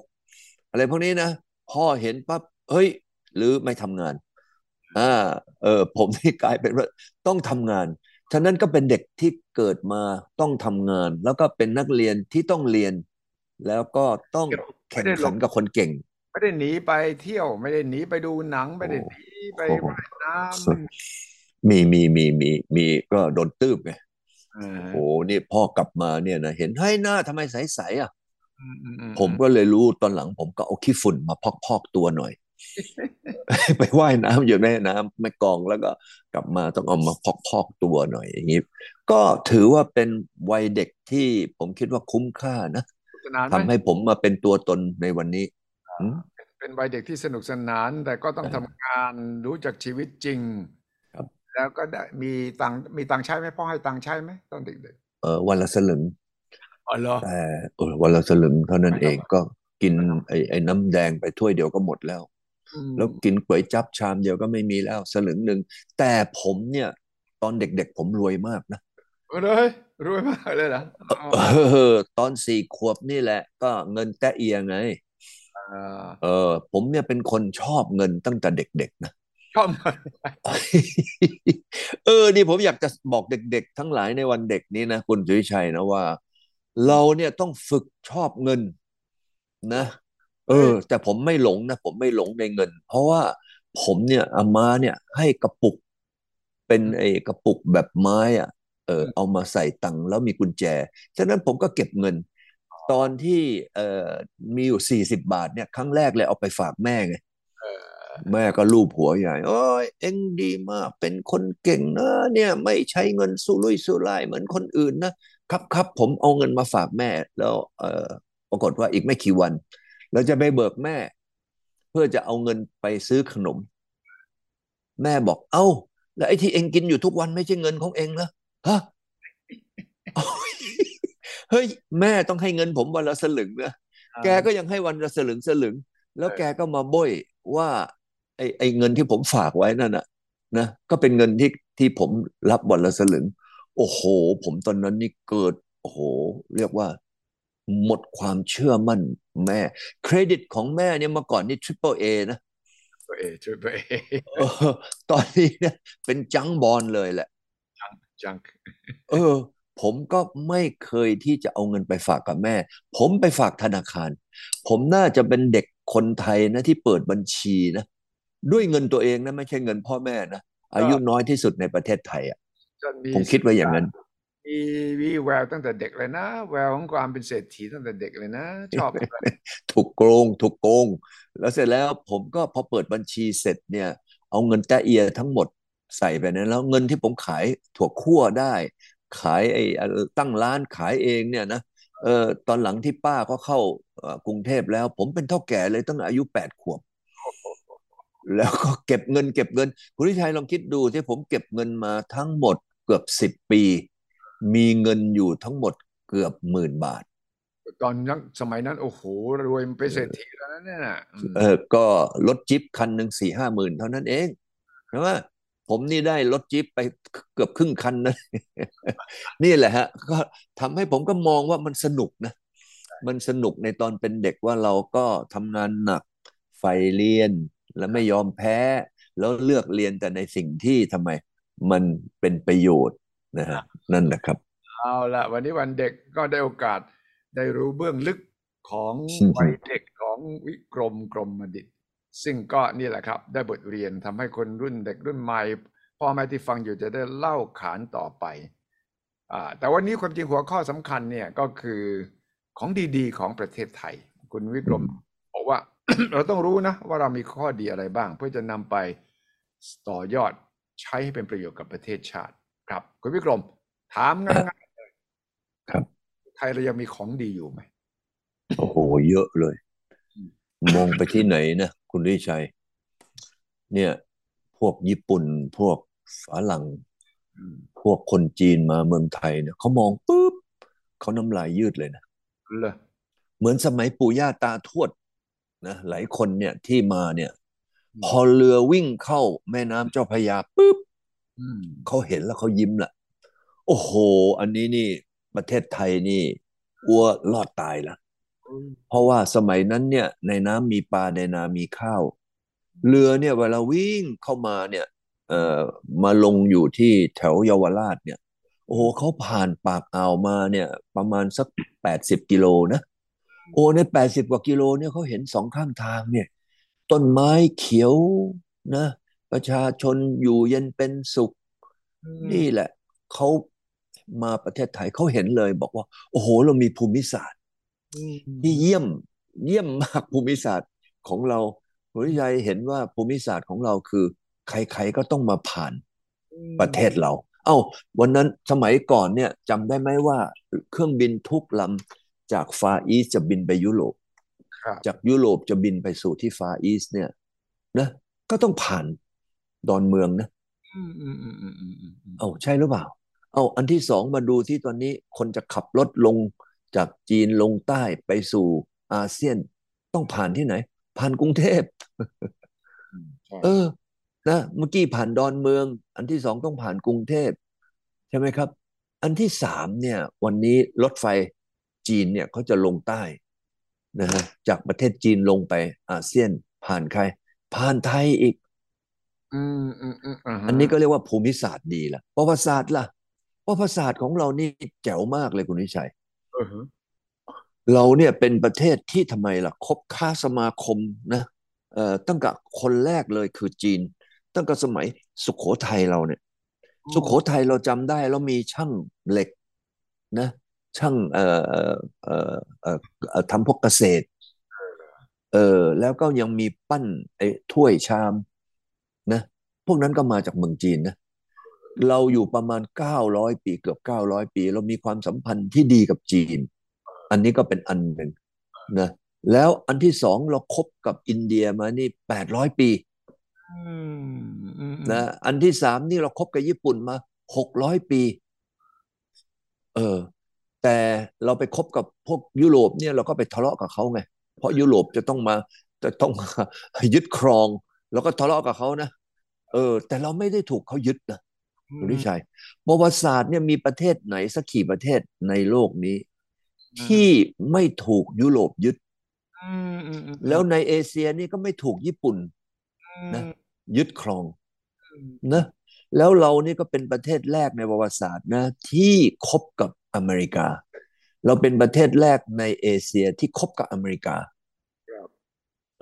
[SPEAKER 2] อะไรพวกนี้นะพ่อเห็นปั๊บเฮ้ย หรือไม่ทำงานอ่าเออผมนี่กลายเป็นว่าต้องทำงาน ฉะนั้นก็เป็นเด็กที่เกิดมาต้องทำงาน แล้วก็เป็นนักเรียนที่ต้องเรียน แล้วก็ต้องแข่งขันกับคนเก่ง
[SPEAKER 1] ไม่ได้หนีไปเที่ยวไม่ได้หนีไปดูหนังไม่ได้หนีไป
[SPEAKER 2] โอ้โห
[SPEAKER 1] ว่ายน้ำไม่มี
[SPEAKER 2] มีมีมีมีมีก็โดนตืบไง
[SPEAKER 1] เออ
[SPEAKER 2] โอ้โหนี่พ่อกลับมาเนี่ยนะเห็นให้หน้าทำไมใสๆอะ
[SPEAKER 1] อืมอืมอืม
[SPEAKER 2] ผมก็เลยรู้ตอนหลังผมก็เอาขี้ฝุ่นมาพอกๆตัวหน่อย ไปว่ายน้ำอยู่แม่น้ำแม่กลองแล้วก็กลับมาต้องเอามาพอกๆตัวหน่อยอย่างนี้ก็ถือว่าเป็นวัยเด็กที่ผมคิดว่าคุ้มค่านะ
[SPEAKER 1] สนานไหม
[SPEAKER 2] ทำให้ผมมาเป็นตัวตนในวันนี้อืม
[SPEAKER 1] เป็นวัยเด็กที่สนุกสนาน แต่ก็ต้อง
[SPEAKER 2] อ่า
[SPEAKER 1] ทำงานรู้จักชีวิตจริง
[SPEAKER 2] ครับ
[SPEAKER 1] แล้วก็ได้มีตังค์มีตังค์ใช้ไหมพ่อให้ตังค์ใช้ไหมตอนเด็ก
[SPEAKER 2] เออวันละสลึง
[SPEAKER 1] ๆอ๋อเหรอ
[SPEAKER 2] แต่เออวันละสลึงเท่านั้นเองก็กินไอ้ไอ้น้ำแดงไปถ้วยเดียวก็หมดแล้ว
[SPEAKER 1] อืม
[SPEAKER 2] แล้วกินก๋วยจั๊บชามเดียวก็ไม่มีแล้วสลึงหนึ่งแต่ผมเนี่ย ตอนเด็กๆผมรวยมากนะ
[SPEAKER 1] เออเลยรวยมากเลยเหรออ๋อ
[SPEAKER 2] เออตอนสี่ขวบนี่แหละ ก็เงินแตะเอียไง
[SPEAKER 1] เออ
[SPEAKER 2] เออ ผมเนี่ยเป็นคนชอบเงินตั้งแต่เด็กๆนะ
[SPEAKER 1] ชอบมาก
[SPEAKER 2] เออนี่ผมอยากจะบอกเด็ก ๆ ทั้งหลายในวันเด็กนี้นะคุณสุวิชัยนะว่า เราเนี่ยต้องฝึกชอบเงินนะ เออ แต่ผมไม่หลงนะผมไม่หลงในเงิน เพราะว่าผมเนี่ยอาม่าเนี่ย ให้กระปุก เป็นไอ้กระปุกแบบไม้อะเออ เอามาใส่ตังค์แล้วมีกุญแจ ฉะนั้นผมก็เก็บเงินตอนที่เอ่อมีอยู่สี่สิบบาทเนี่ยครั้งแรกเลยเอาไปฝากแม่ไง
[SPEAKER 1] เออ
[SPEAKER 2] แม่ก็ลูบหัวใหญ่โอ้ยเอ็งดีมาก เป็นคนเก่งนะเนี่ยไม่ใช้เงินสุรุ่ยสุร่ายเหมือนคนอื่นนะครับครับผมเอาเงินมาฝากแม่ แล้วเอ่อปรากฏว่าอีกไม่กี่วัน เราจะไปเบิกแม่ เพื่อจะเอาเงินไปซื้อขนม แม่บอก เอ้า แล้วไอ้ที่เอ็งกินอยู่ทุกวันไม่ใช่เงินของเอ็งเหรอฮะเฮ้ยแม่ต้องให้เงินผมวันละสลึงนะแกก็ยังให้วันละสลึงสลึง แล้วแกก็มาบ้ยว่า ไอ้ไอ้เงินที่ผมฝากไว้นั่นน่ะนะก็เป็นเงินที่ที่ผมรับวันละสลึง โอ้โห ผมตอนนั้นนี่เกิด โอ้โห เรียกว่า หมดความเชื่อมั่นแม่ เครดิตของแม่เนี่ยเมื่อก่อนนี่ triple A นะ
[SPEAKER 1] ตัวเองช่วยตัวเอง
[SPEAKER 2] เออตอนนี้เนี่ยเป็นจังบอลเลยแหละ
[SPEAKER 1] จัง
[SPEAKER 2] เออ ผมก็ไม่เคยที่จะเอาเงินไปฝากกับแม่ ผมไปฝากธนาคาร ผมน่าจะเป็นเด็กคนไทยนะที่เปิดบัญชีนะ ด้วยเงินตัวเองนะไม่ใช่เงินพ่อแม่นะอายุน้อยที่สุดในประเทศไทยอะ
[SPEAKER 1] จนมี
[SPEAKER 2] ผมคิดว่าอย่างนั้น
[SPEAKER 1] มีวีแววตั้งแต่เด็กเลยนะ แววของความเป็นเศรษฐีตั้งแต่เด็กเลยนะชอบเลย
[SPEAKER 2] ถูกโกงถูกโกง แล้วเสร็จแล้วผมก็พอเปิดบัญชีเสร็จเนี่ย เอาเงินแตะเอียทั้งหมดใส่ไปนั้นแล้วเงินที่ผมขายถั่วคั่วได้ ขายไอ้เอ่อตั้งร้านขายเองเนี่ยนะเออตอนหลังที่ป้าก็เข้าเอ่อกรุงเทพแล้ว ผมเป็นเท่าแก่เลยตั้งแต่อายุแปดขวบ แล้วก็เก็บเงินเก็บเงิน คุณทิชัยลองคิดดูที่ผมเก็บเงินมาทั้งหมดเกือบสิบปี มีเงินอยู่ทั้งหมดเกือบหมื่นบาท
[SPEAKER 1] ตอนนั้นสมัยนั้น โอ้โห รวยเป็นเศรษฐีแล้วนะเนี่ยนะอืม
[SPEAKER 2] เออก็รถจิ๊ปคันหนึ่งสี่ห้าหมื่นเท่านั้นเองใช่ไหมผมนี่ได้รถจิ๊ปไปเกือบครึ่งคันนะนี่แหละฮะ ก็ทำให้ผมก็มองว่ามันสนุกนะ มันสนุกในตอนเป็นเด็กว่าเราก็ทำงานหนักใฝ่เรียน และไม่ยอมแพ้ แล้วเลือกเรียนแต่ในสิ่งที่ทำไมมันเป็นประโยชน์นะฮะนั่นแหละครับ
[SPEAKER 1] เอาละวันนี้วันเด็กก็ได้โอกาสได้รู้เบื้องลึกของ
[SPEAKER 2] อืม
[SPEAKER 1] วัยเด็กของวิกรมกรมดิต ซึ่งก็นี่แหละครับ ได้บทเรียนทำให้คนรุ่นเด็กรุ่นใหม่พ่อแม่ที่ฟังอยู่จะได้เล่าขานต่อไปอ่าแต่วันนี้ความจริงหัวข้อสำคัญเนี่ยก็คือของดีๆ ของประเทศไทย คุณวิกรมบอกว่า เราต้องรู้นะว่าเรามีข้อดีอะไรบ้าง เพื่อจะนำไปต่อยอดใช้ให้เป็นประโยชน์กับประเทศชาติ ครับคุณวิกรม ถามง่ายๆเลย
[SPEAKER 2] ครับ
[SPEAKER 1] ไทยเรายังมีของดีอยู่ไหม
[SPEAKER 2] โอ้โห เยอะเลย มองไปที่ไหนนะคุณวิชัย เนี่ย พวกญี่ปุ่น พวกฝรั่ง
[SPEAKER 1] อืม
[SPEAKER 2] พวกคนจีนมาเมืองไทยเนี่ยเขามองปุ๊บเขาน้ำลายยืดเลยนะ
[SPEAKER 1] เลย
[SPEAKER 2] เหมือนสมัยปู่ย่าตาทวด นะหลายคนเนี่ยที่มาเนี่ย พอเรือวิ่งเข้าแม่น้ำเจ้าพระยาปุ๊บ
[SPEAKER 1] อืม
[SPEAKER 2] เขาเห็นแล้วเขายิ้มละโอ้โห อันนี้นี่ประเทศไทยนี่อัวรอดตายละเพราะว่าสมัยนั้นเนี่ย ในน้ำมีปลาในนามีข้าว เรือเนี่ยเวลาวิ่งเข้ามาเนี่ย เอ่อมาลงอยู่ที่แถวเยาวราชเนี่ย โอ้โหเขาผ่านปากอ่าวมาเนี่ย ประมาณสักแปดสิบกิโลนะ โอ้ในแปดสิบกว่ากิโลเนี่ยเขาเห็นสองข้างทางเนี่ย ต้นไม้เขียวนะ ประชาชนอยู่เย็นเป็นสุข นี่แหละเขามาประเทศไทยเขาเห็นเลย บอกว่า โอ้โห เรามีภูมิศาสตร์
[SPEAKER 1] อืม
[SPEAKER 2] ที่เยี่ยมเยี่ยมมากภูมิศาสตร์ของเราคุณวิชัยเห็นว่าภูมิศาสตร์ของเราคือ ใครๆก็ต้องมาผ่านประเทศเรา เอ้า วันนั้นสมัยก่อนเนี่ยจำได้ไหมว่า เครื่องบินทุกลำ จากฟาอีสจะบินไปยุโรป
[SPEAKER 1] ครับ
[SPEAKER 2] จากยุโรปจะบินไปสู่ที่ฟาอีสเนี่ยนะก็ต้องผ่านดอนเมืองนะ
[SPEAKER 1] อืมอืมอืมอืมอืมอืมอืม
[SPEAKER 2] เอาใช่หรือเปล่า เอาอันที่สองมาดูที่ตอนนี้คนจะขับรถลงจากจีนลงใต้ไปสู่อาเซียน ต้องผ่านที่ไหน ผ่านกรุงเทพ
[SPEAKER 1] อืมใช่
[SPEAKER 2] เออนะเมื่อกี้ผ่านดอนเมือง อันที่สองต้องผ่านกรุงเทพ ใช่ไหมครับ อันที่สามเนี่ย วันนี้รถไฟ จีนเนี่ยเขาจะลงใต้นะฮะจากประเทศจีนลงไปอาเซียนผ่านใคร ผ่านไทยอีก
[SPEAKER 1] อืมอืมอืมอ่าฮะ
[SPEAKER 2] อันนี้ก็เรียกว่าภูมิศาสตร์ดีละประวัติศาสตร์ล่ะประวัติศาสตร์ของเรานี่แจ๋วมากเลยคุณวิชัย
[SPEAKER 1] เออฮะ
[SPEAKER 2] เราเนี่ยเป็นประเทศที่ทำไมล่ะคบค้าสมาคมนะเอ่อตั้งแต่คนแรกเลยคือจีน ตั้งแต่สมัยสุโขทัยเราเนี่ย สุโขทัยเราจำได้แล้วมีช่างเหล็กนะ ช่างเอ่อเอ่อเอ่อเอ่อเอ่อทำพวกเกษตร เออแล้วก็ยังมีปั้นไอ้ถ้วยชามนะพวกนั้นก็มาจากเมืองจีนนะเราอยู่ประมาณเก้าร้อยปีเกือบเก้าร้อยปี เรามีความสัมพันธ์ที่ดีกับจีน อันนี้ก็เป็นอันหนึ่งนะแล้วอันที่สองเราคบกับอินเดียมานี่แปดร้อยปี
[SPEAKER 1] อืมอืมอืม
[SPEAKER 2] นะอันที่สามนี่เราคบกับญี่ปุ่นมาหกร้อยปี เออ แต่เราไปคบกับพวกยุโรปเนี่ยเราก็ไปทะเลาะกับเขาไง เพราะยุโรปจะต้องมาจะต้องมายึดครอง แล้วก็ทะเลาะกับเขานะเออ แต่เราไม่ได้ถูกเขายึดนะคุณวิชัยประวัติศาสตร์เนี่ยมีประเทศไหนสักกี่ประเทศในโลกนี้ ที่ไม่ถูกยุโรปยึด
[SPEAKER 1] อืมอืมอืม
[SPEAKER 2] แล้วในเอเชียนี่ก็ไม่ถูกญี่ปุ่นนะยึดครองนะแล้วเรานี่ก็เป็นประเทศแรกในประวัติศาสตร์นะ ที่คบกับ อเมริกา เราเป็นประเทศแรกในเอเชียที่คบกับอเมริกา
[SPEAKER 1] ครับ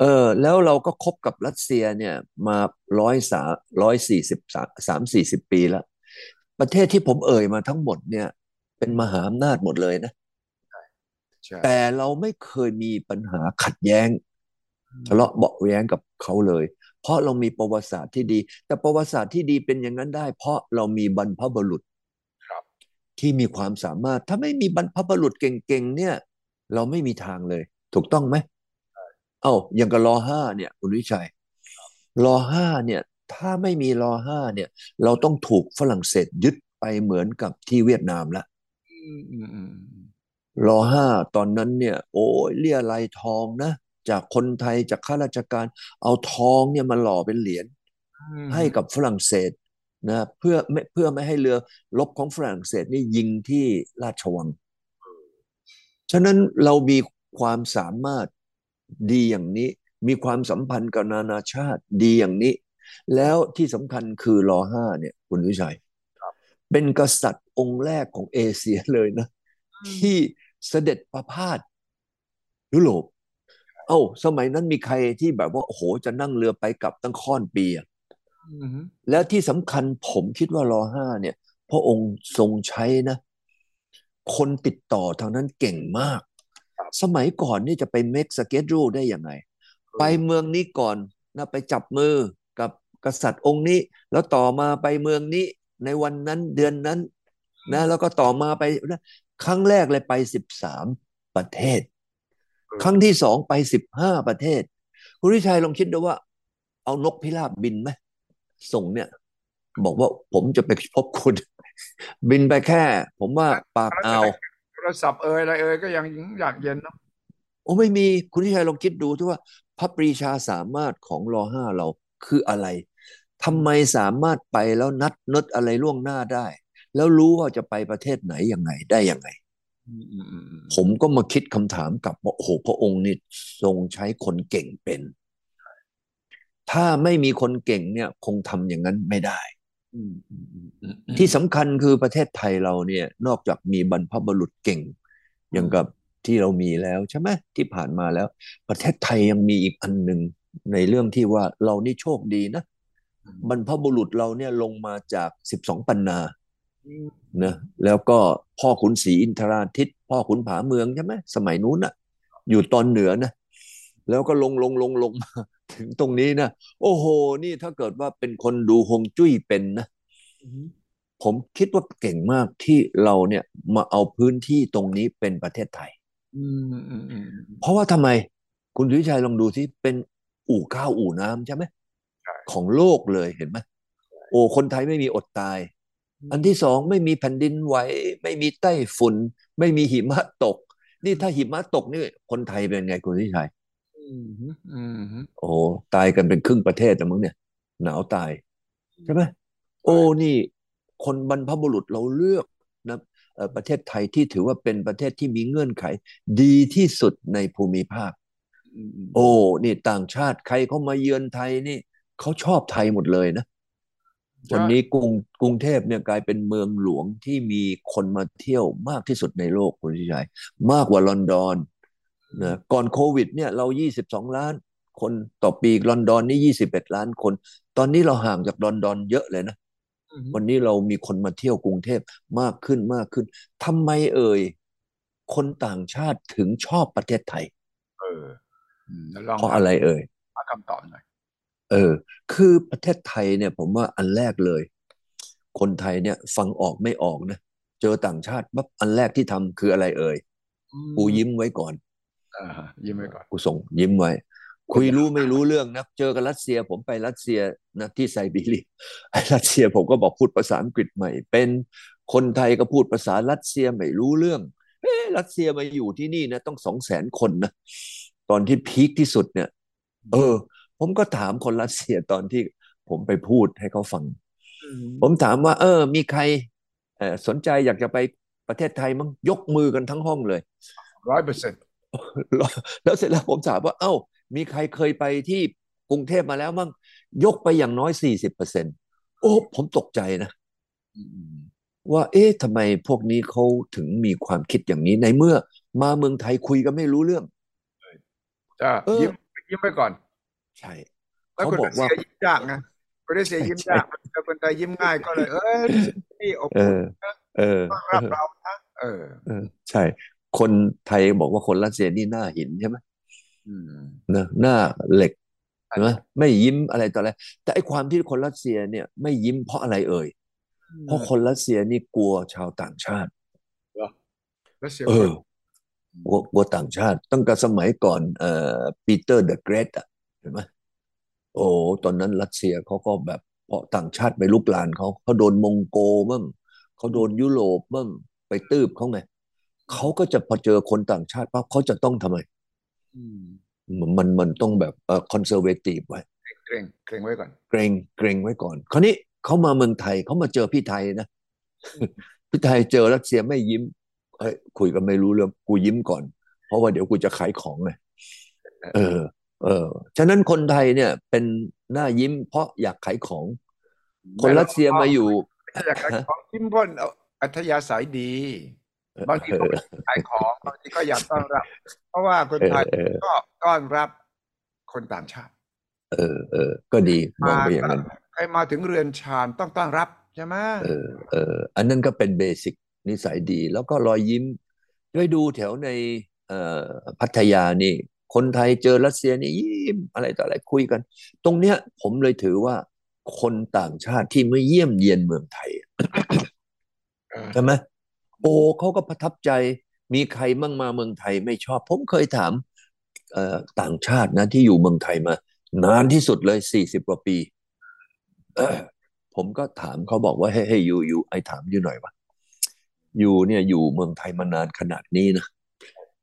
[SPEAKER 2] เออแล้วเราก็คบกับรัสเซียเนี่ยมาร้อยสาร้อยสี่สิบสามสามสี่สิบปีแล้ว ประเทศที่ผมเอ่ยมาทั้งหมดเนี่ย เป็นมหาอำนาจหมดเลยนะ
[SPEAKER 1] ใช่
[SPEAKER 2] แต่เราไม่เคยมีปัญหาขัดแย้งทะเลาะเบาะแว้งกับเขาเลย เพราะเรามีประวัติศาสตร์ที่ดี แต่ประวัติศาสตร์ที่ดีเป็นอย่างนั้นได้ เพราะเรามีบรรพบุรุษ
[SPEAKER 1] ครับ
[SPEAKER 2] ที่มีความสามารถ ถ้าไม่มีบรรพบุรุษเก่งๆเนี่ย เราไม่มีทางเลย ถูกต้องไหมเอ้าอย่างกับรอห้าเนี่ยคุณวิชัยรอห้าเนี่ยถ้าไม่มีรอห้าเนี่ย เราต้องถูกฝรั่งเศสยึดไปเหมือนกับที่เวียดนามละ
[SPEAKER 1] อืมอืมอืมอืม
[SPEAKER 2] รอห้าตอนนั้นเนี่ย โอ้ยเรียรายทองนะจากคนไทยจากข้าราชการ เอาทองเนี่ยมาหล่อเป็นเหรียญ
[SPEAKER 1] อืม
[SPEAKER 2] ให้กับฝรั่งเศส นะเพื่อไม่เพื่อไม่ให้เรือรบของฝรั่งเศสนี่ยิงที่ราชวัง ฉะนั้นเรามีความสามารถดีอย่างนี้ มีความสัมพันธ์กับนานาชาติดีอย่างนี้ แล้วที่สำคัญคือรอห้าเนี่ย คุณวิชัย เป็นกษัตริย์องค์แรกของเอเชียเลยนะ ที่เสด็จประพาสยุโรป เอ้า สมัยนั้นมีใครที่แบบว่า โอ้โห จะนั่งเรือไปกลับตั้งค่อนปีอะ
[SPEAKER 1] อืม
[SPEAKER 2] แล้วที่สำคัญผมคิดว่ารอห้าเนี่ย พระองค์ทรงใช้นะ คนติดต่อทางนั้นเก่งมาก สมัยก่อนนี่จะไป make schedule ได้ยังไง ไปเมืองนี้ก่อนนะไปจับมือกับกษัตริย์องค์นี้ แล้วต่อมาไปเมืองนี้ในวันนั้นเดือนนั้นนะแล้วก็ต่อมาไปนะครั้งแรกเลยไปสิบสามประเทศ ครั้งที่สองไปสิบห้าประเทศ คุณวิชัยลองคิดดูว่า เอานกพิราบบินไหม ส่งเนี่ย บอกว่าผมจะไปพบคุณ บินไปแค่ ผมว่าปากอ่าว
[SPEAKER 1] โทรศัพท์เอ่ยอะไรเอ่ยก็ยังอยากเย็นเนาะ
[SPEAKER 2] โอ้ไม่มีคุณวิชัยลองคิดดูที่ว่าพระปรีชาสามารถของรอห้าเราคืออะไรทำไมสามารถไปแล้วนัดนึดอะไรล่วงหน้าได้ แล้วรู้ว่าจะไปประเทศไหนยังไงได้ยังไง
[SPEAKER 1] อืมอืมอืมอืม
[SPEAKER 2] ผมก็มาคิดคำถามกลับว่าโอ้โหพระองค์นี่ทรงใช้คนเก่งเป็น ถ้าไม่มีคนเก่งเนี่ยคงทำอย่างนั้นไม่ได้
[SPEAKER 1] อืมอืมอืมอืม
[SPEAKER 2] ที่สำคัญคือประเทศไทยเราเนี่ย นอกจากมีบรรพบุรุษเก่ง อย่างกับที่เรามีแล้วใช่ไหมที่ผ่านมาแล้ว ประเทศไทยยังมีอีกอันหนึ่งในเรื่องที่ว่าเรานี่โชคดีนะบรรพบุรุษเราเนี่ยลงมาจากสิบสองปันนา
[SPEAKER 1] อืม
[SPEAKER 2] นะแล้วก็พ่อขุนศรีอินทราทิต พ่อขุนผาเมืองใช่ไหมสมัยนู้นน่ะอยู่ตอนเหนือนะแล้วก็ลงลงลงลงมา ถึงตรงนี้นะโอ้โห นี่ถ้าเกิดว่าเป็นคนดูฮวงจุ้ยเป็นนะ
[SPEAKER 1] อืม
[SPEAKER 2] ผมคิดว่าเก่งมากที่เราเนี่ยมาเอาพื้นที่ตรงนี้เป็นประเทศไทย
[SPEAKER 1] อืมอืมอืม
[SPEAKER 2] เพราะว่าทำไม คุณสุวิชัยลองดูที่เป็นอู่ข้าวอู่น้ำใช่ไหม
[SPEAKER 1] ใช่
[SPEAKER 2] ของโลกเลยเห็นไหมโอ้คนไทยไม่มีอดตาย อันที่สองไม่มีแผ่นดินไหวไม่มีไต้ฝุ่น ไม่มีหิมะตก นี่ถ้าหิมะตกนี่คนไทยเป็นไงคุณสุวิชัย
[SPEAKER 1] อืมอืมอืม
[SPEAKER 2] โอ้โหตายกันเป็นครึ่งประเทศนะมึงเนี่ย หนาวตายใช่ไหมโอ้นี่ คนบรรพบุรุษเราเลือกนะเอ่อประเทศไทยที่ถือว่าเป็นประเทศที่มีเงื่อนไข ดีที่สุดในภูมิภาค
[SPEAKER 1] อืมอืม
[SPEAKER 2] โอ้ นี่ต่างชาติใครเข้ามาเยือนไทยนี่เขาชอบไทยหมดเลยนะ
[SPEAKER 1] ใช่
[SPEAKER 2] วันนี้กรุงกรุงเทพเนี่ยกลายเป็นเมืองหลวงที่มีคนมาเที่ยวมากที่สุดในโลกคุณชิชัยมากกว่าลอนดอน นะก่อนโควิดเนี่ยเรา 22 ล้าน คนต่อปีลอนดอนนี่21 ล้านคน ตอนนี้เราห่างจากลอนดอนเยอะเลยนะ
[SPEAKER 1] อืม
[SPEAKER 2] วันนี้เรามีคนมาเที่ยวกรุงเทพมากขึ้นมากขึ้นทำไมเอ่ย คนต่างชาติถึงชอบประเทศไทย
[SPEAKER 1] เอออืมแล้วลอง
[SPEAKER 2] เพราะอะไรเอ่ย
[SPEAKER 1] หาคำตอบหน่อย
[SPEAKER 2] เออ คือประเทศไทยเนี่ย ผมว่าอันแรกเลย คนไทยเนี่ยฟังออกไม่ออกนะ เจอต่างชาติปั๊บอันแรกที่ทำคืออะไรเอ่ย กูยิ้มไว้ก่อน
[SPEAKER 1] อ่าฮะ ยิ้มไว้ก่อน
[SPEAKER 2] กูส่งยิ้มไว้ คุยรู้ไม่รู้เรื่องนะเจอกับรัสเซีย ผมไปรัสเซียนะที่ไซบีเรียไอ้รัสเซียผมก็บอกพูดภาษาอังกฤษใหม่ เป็นคนไทยก็พูดภาษารัสเซียไม่รู้เรื่องเอ๊ะรัสเซียมาอยู่ที่นี่นะต้องสองแสนคนนะตอนที่พีคที่สุดเนี่ย เออ ผมก็ถามคนรัสเซียตอนที่ผมไปพูดให้เขาฟัง
[SPEAKER 1] อืม
[SPEAKER 2] ผมถามว่า เออ มีใครเออสนใจอยากจะไปประเทศไทยมั้งยกมือกันทั้งห้องเลย
[SPEAKER 1] ร้อยเปอร์เซ็นต์
[SPEAKER 2] แล้วแล้วเสร็จแล้วผมถามว่า เอ้า มีใครเคยไปที่กรุงเทพมาแล้วมั้งยกไปอย่างน้อยสี่สิบเปอร์เซ็นต์โอ้ผมตกใจนะว่า เอ๊ะทำไมพวกนี้เขาถึงมีความคิดอย่างนี้ในเมื่อ มาเมืองไทยคุยกันไม่รู้เรื่อง
[SPEAKER 1] จ้า
[SPEAKER 2] เออ
[SPEAKER 1] ยิ้มยิ้มไว้ก่อน
[SPEAKER 2] ใช่
[SPEAKER 1] แล้ว
[SPEAKER 2] เขา
[SPEAKER 1] คน
[SPEAKER 2] บอ
[SPEAKER 1] รั
[SPEAKER 2] ก
[SPEAKER 1] ส
[SPEAKER 2] ว่า
[SPEAKER 1] เซียยิ้มยากนะคนรัสเซียยิ้มยากแต่คนไทยยิ้มง่ายก็เลย เอ้ยนี่อบ
[SPEAKER 2] เอ
[SPEAKER 1] อุ่น
[SPEAKER 2] อเออ
[SPEAKER 1] ต้อนรับเรานะเออ
[SPEAKER 2] เออใช่ คนไทยบอกว่าคนรัสเซียนี่หน้าหินใช่ไหม
[SPEAKER 1] อืม
[SPEAKER 2] นะหน้าเหล็กใช่ไหมไม่ยิ้มอะไรต่ออะไรแต่ไอ้ความที่คนรัสเซียเนี่ย ไม่ยิ้มเพราะอะไรเอ่ย เพราะคนรัสเซียนี่กลัวชาวต่างชาติ
[SPEAKER 1] รัสเซีย
[SPEAKER 2] เออกลัวกลัวต่างชาติ ตั้งแต่สมัยก่อนเอ่อ Peter the Great อะเห็นไหมโอ้ตอนนั้นรัสเซียเขาก็แบบเพราะต่างชาติไปรุกรานเขาเขาโดนมองโกลบ้างเขาโดนยุโรปบ้างไปตื้บเขาไง เขาก็จะพอเจอคนต่างชาติปั๊บเขาจะต้องทำไม
[SPEAKER 1] อืม
[SPEAKER 2] มันมันมันต้องแบบเอ่อ conservative ไว้
[SPEAKER 1] เกรงเกรงไว้ก่อน
[SPEAKER 2] เกรงเกรงไว้ก่อน คราวนี้เขามาเมืองไทยเขามาเจอพี่ไทยนะพี่ไทยเจอรัสเซียไม่ยิ้มเฮ้ยคุยกันไม่รู้เรื่องกูยิ้มก่อน เพราะว่าเดี๋ยวกูจะขายของไงเออ เออฉะนั้นคนไทยเนี่ยเป็นหน้ายิ้มเพราะอยากขายของ คนรัสเซียมาอยู่
[SPEAKER 1] ไม่อยากขายของยิ้มเพ่นเอาอัธยาศัยดี บางทีก็ไม่ขายของบางทีก็อยากต้อนรับ เพราะว่าคน
[SPEAKER 2] เออ
[SPEAKER 1] ไทย
[SPEAKER 2] เออ
[SPEAKER 1] ก็ต้อนรับคนต่างชาติ
[SPEAKER 2] เออเออก็ดีมองไปอย่างนั้น
[SPEAKER 1] ใครมาถึงเรือนชานต้องต้อนรับใช่ไหม
[SPEAKER 2] เออเอออันนั้นก็เป็นเบสิกนิสัยดี แล้วก็รอยยิ้มด้วยดูแถวในเอ่อพัทยานี่ คนไทยเจอรัสเซียนี่ยิ้มอะไรต่ออะไรคุยกัน ตรงเนี้ยผมเลยถือว่าคนต่างชาติที่มาเยี่ยมเยียนเมืองไทย
[SPEAKER 1] เออ
[SPEAKER 2] ใช่ไหม โอ้เขาก็ประทับใจ มีใครมั่งมาเมืองไทยไม่ชอบ ผมเคยถามต่างชาตินะที่อยู่เมืองไทยมา นานที่สุดเลยสี่สิบกว่าปี ผมก็ถามเขาบอกว่าเฮ้ยเฮ้อยู่อยู่ไอถามอยู่หน่อยว่าอยู่เนี่ยอยู่เมืองไทยมานานขนาดนี้นะ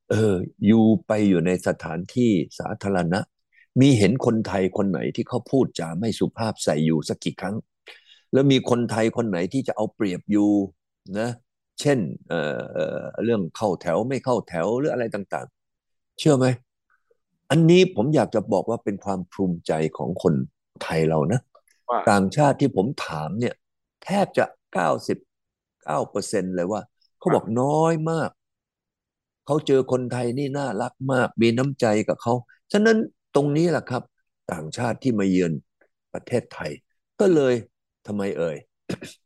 [SPEAKER 2] เออ อยู่ไปอยู่ในสถานที่สาธารณะ มีเห็นคนไทยคนไหนที่เขาพูดจาไม่สุภาพใส่อยู่สักกี่ครั้ง แล้วมีคนไทยคนไหนที่จะเอาเปรียบอยู่นะ เช่นเอ่อเอ่อเรื่องเข้าแถวไม่เข้าแถวหรืออะไรต่างๆ เชื่อไหม อันนี้ผมอยากจะบอกว่าเป็นความภูมิใจของคนไทยเรานะ
[SPEAKER 1] ว่า
[SPEAKER 2] ต่างชาติที่ผมถามเนี่ย แทบจะเก้าสิบเก้าเปอร์เซ็นเลยว่า เขาบอกน้อยมาก เขาเจอคนไทยนี่น่ารักมาก มีน้ำใจกับเขา ฉะนั้นตรงนี้แหละครับ ต่างชาติที่มาเยือนประเทศไทย ก็เลยทำไมเอ่ย
[SPEAKER 1] อืม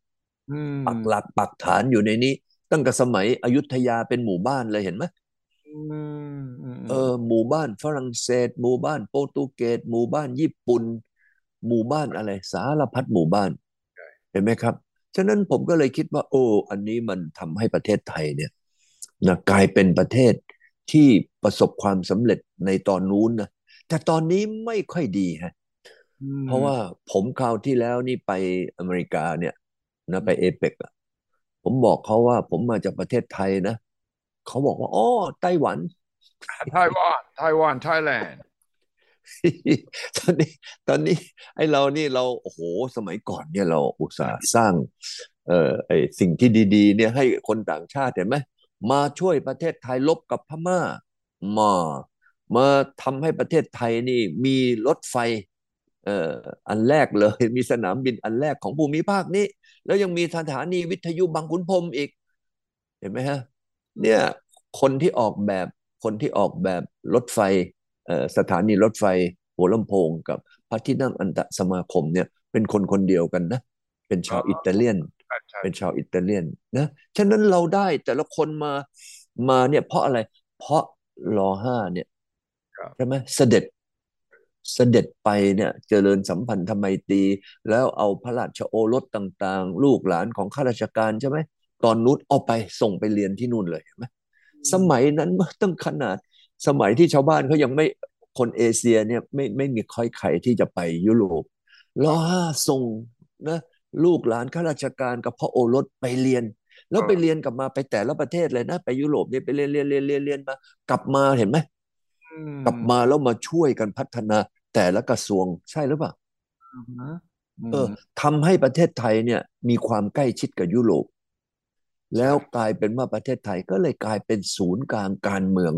[SPEAKER 2] ปักหลักปักฐานอยู่ในนี้ ตั้งแต่สมัยอยุธยาเป็นหมู่บ้านเลยเห็นไหม
[SPEAKER 1] อืมอืมอื
[SPEAKER 2] เออหมู่บ้านฝรั่งเศส หมู่บ้านโปรตุเกสหมู่บ้านญี่ปุ่น หมู่บ้านอะไร สารพัดหมู่บ้าน เห็นไหมครับ ฉะนั้นผมก็เลยคิดว่า โอ้อันนี้มันทำให้ประเทศไทยเนี่ยนะกลายเป็นประเทศที่ประสบความสำเร็จในตอนนู้นนะแต่ตอนนี้ไม่ค่อยดีฮะ
[SPEAKER 1] อืม
[SPEAKER 2] เพราะว่าผมคราวที่แล้วนี่ไปอเมริกาเนี่ย นะไปเอเปกอะผมบอกเขาว่า ผมมาจากประเทศไทยนะเขาบอกว่าอ๋อไต้หวัน
[SPEAKER 1] ไต้หวันไต้หวันไทยแลนด์
[SPEAKER 2] ตอนนี้ตอนนี้ไอ้เรานี่เราโอ้โหสมัยก่อนเนี่ยเราอุตส่าห์สร้าง เอ่อไอ้สิ่งที่ดี ๆ เนี่ยให้คนต่างชาติเห็นไหมมาช่วยประเทศไทยลบกับพม่ามามาทำให้ประเทศไทยนี่มีรถไฟเอ่ออันแรกเลยมีสนามบินอันแรกของภูมิภาคนี้ แล้วยังมีสถานีวิทยุบางขุนพรหมอีก เห็นไหมฮะเนี่ยคนที่ออกแบบคนที่ออกแบบรถไฟเอ่อสถานีรถไฟหัวลำโพงกับพระที่นั่งอันตสมาคมเนี่ยเป็นคนคนเดียวกันนะ เป็นชาวอิตาเลียน
[SPEAKER 1] ใช่ใช่
[SPEAKER 2] เป็นชาวอิตาเลียนนะฉะนั้นเราได้แต่ละคนมามาเนี่ยเพราะอะไรเพราะรอห้าเนี่ย
[SPEAKER 1] ครับ
[SPEAKER 2] ใช่ไหมเสด็จ เสด็จไปเนี่ยเจริญสัมพันธไมตรีแล้วเอาพระราชโอรสต่างๆ ลูกหลานของข้าราชการใช่ไหมตอนนู้นเอาไปส่งไปเรียนที่นู่นเลยเห็นไหมสมัยนั้นเมื่อตั้งขนาดสมัยที่ชาวบ้านเขายังไม่คนเอเชียเนี่ยไม่ไม่มีค่อยใครที่จะไปยุโรปรอห้าส่งนะลูกหลานข้าราชการกับพระโอรสไปเรียน แล้วไปเรียนกลับมาไปแต่ละประเทศเลยนะ ไปยุโรปเนี่ยไปเรียนเรียนเรียนเรียนเรียนมากลับมาเห็นไหม
[SPEAKER 1] อืม
[SPEAKER 2] กลับมาแล้วมาช่วยกันพัฒนา แต่ละกระทรวงใช่หรือเปล่า
[SPEAKER 1] อืม
[SPEAKER 2] เออทำให้ประเทศไทยเนี่ย มีความใกล้ชิดกับยุโรป แล้วกลายเป็นว่าประเทศไทยก็เลยกลายเป็นศูนย์กลางการเมือง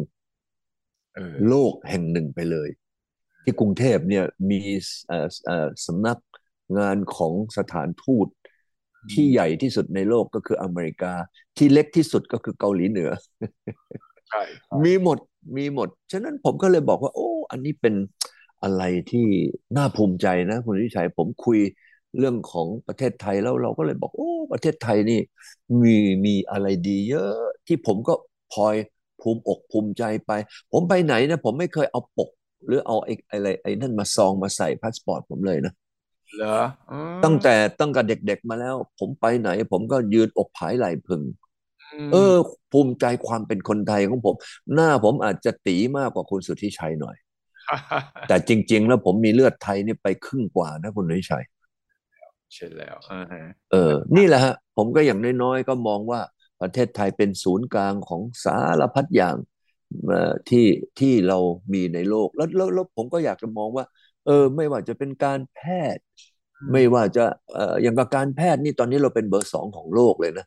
[SPEAKER 1] เออ
[SPEAKER 2] โลกแห่งหนึ่งไปเลย ที่กรุงเทพเนี่ยมีเอ่อเอ่อสำนักงานของสถานทูตที่ใหญ่ที่สุดในโลกก็คืออเมริกา ที่เล็กที่สุดก็คือเกาหลีเหนือ
[SPEAKER 1] ใช่
[SPEAKER 2] มีหมดมีหมด ฉะนั้นผมก็เลยบอกว่า โอ้ อันนี้เป็น อะไรที่น่าภูมิใจนะคุณสุทธิชัยผมคุยเรื่องของประเทศไทยแล้วเราก็เลยบอกโอ้ ประเทศไทยนี่ มีมีอะไรดีเยอะ ที่ผมก็พลอยภูมิอกภูมิใจไป ผมไปไหนนะ ผมไม่เคยเอาปก หรือเอาไอ้อะไรไอ้นั่นมาซองมาใส่พาสปอร์ตผมเลยนะ
[SPEAKER 1] เหรออืม
[SPEAKER 2] ตั้งแต่ตั้งแต่เด็กๆมาแล้ว ผมไปไหน ผมก็ยืนอกผายไหล่ผึ่ง
[SPEAKER 1] ม
[SPEAKER 2] เออ ภูมิใจความเป็นคนไทยของผม หน้าผมอาจจะตีมากกว่าคุณสุทธิชัยหน่อย แต่จริง ๆ แล้วผมมีเลือดไทยนี่ไปครึ่งกว่านะคุณสุทธิชัย
[SPEAKER 1] ใช่แล้วอ่าฮะ
[SPEAKER 2] เออ นี่แหละฮะ ผมก็อย่างน้อยๆ ก็มองว่าประเทศไทยเป็นศูนย์กลางของสารพัดอย่างเอ่อที่ที่เรามีในโลกแล้วแล้วแล้วผมก็อยากจะมองว่า เออ ไม่ว่าจะเป็นการแพทย์ ไม่ว่าจะเอ่ออย่างกับการแพทย์นี่ตอนนี้เราเป็นเบอร์สองของโลกเลยนะ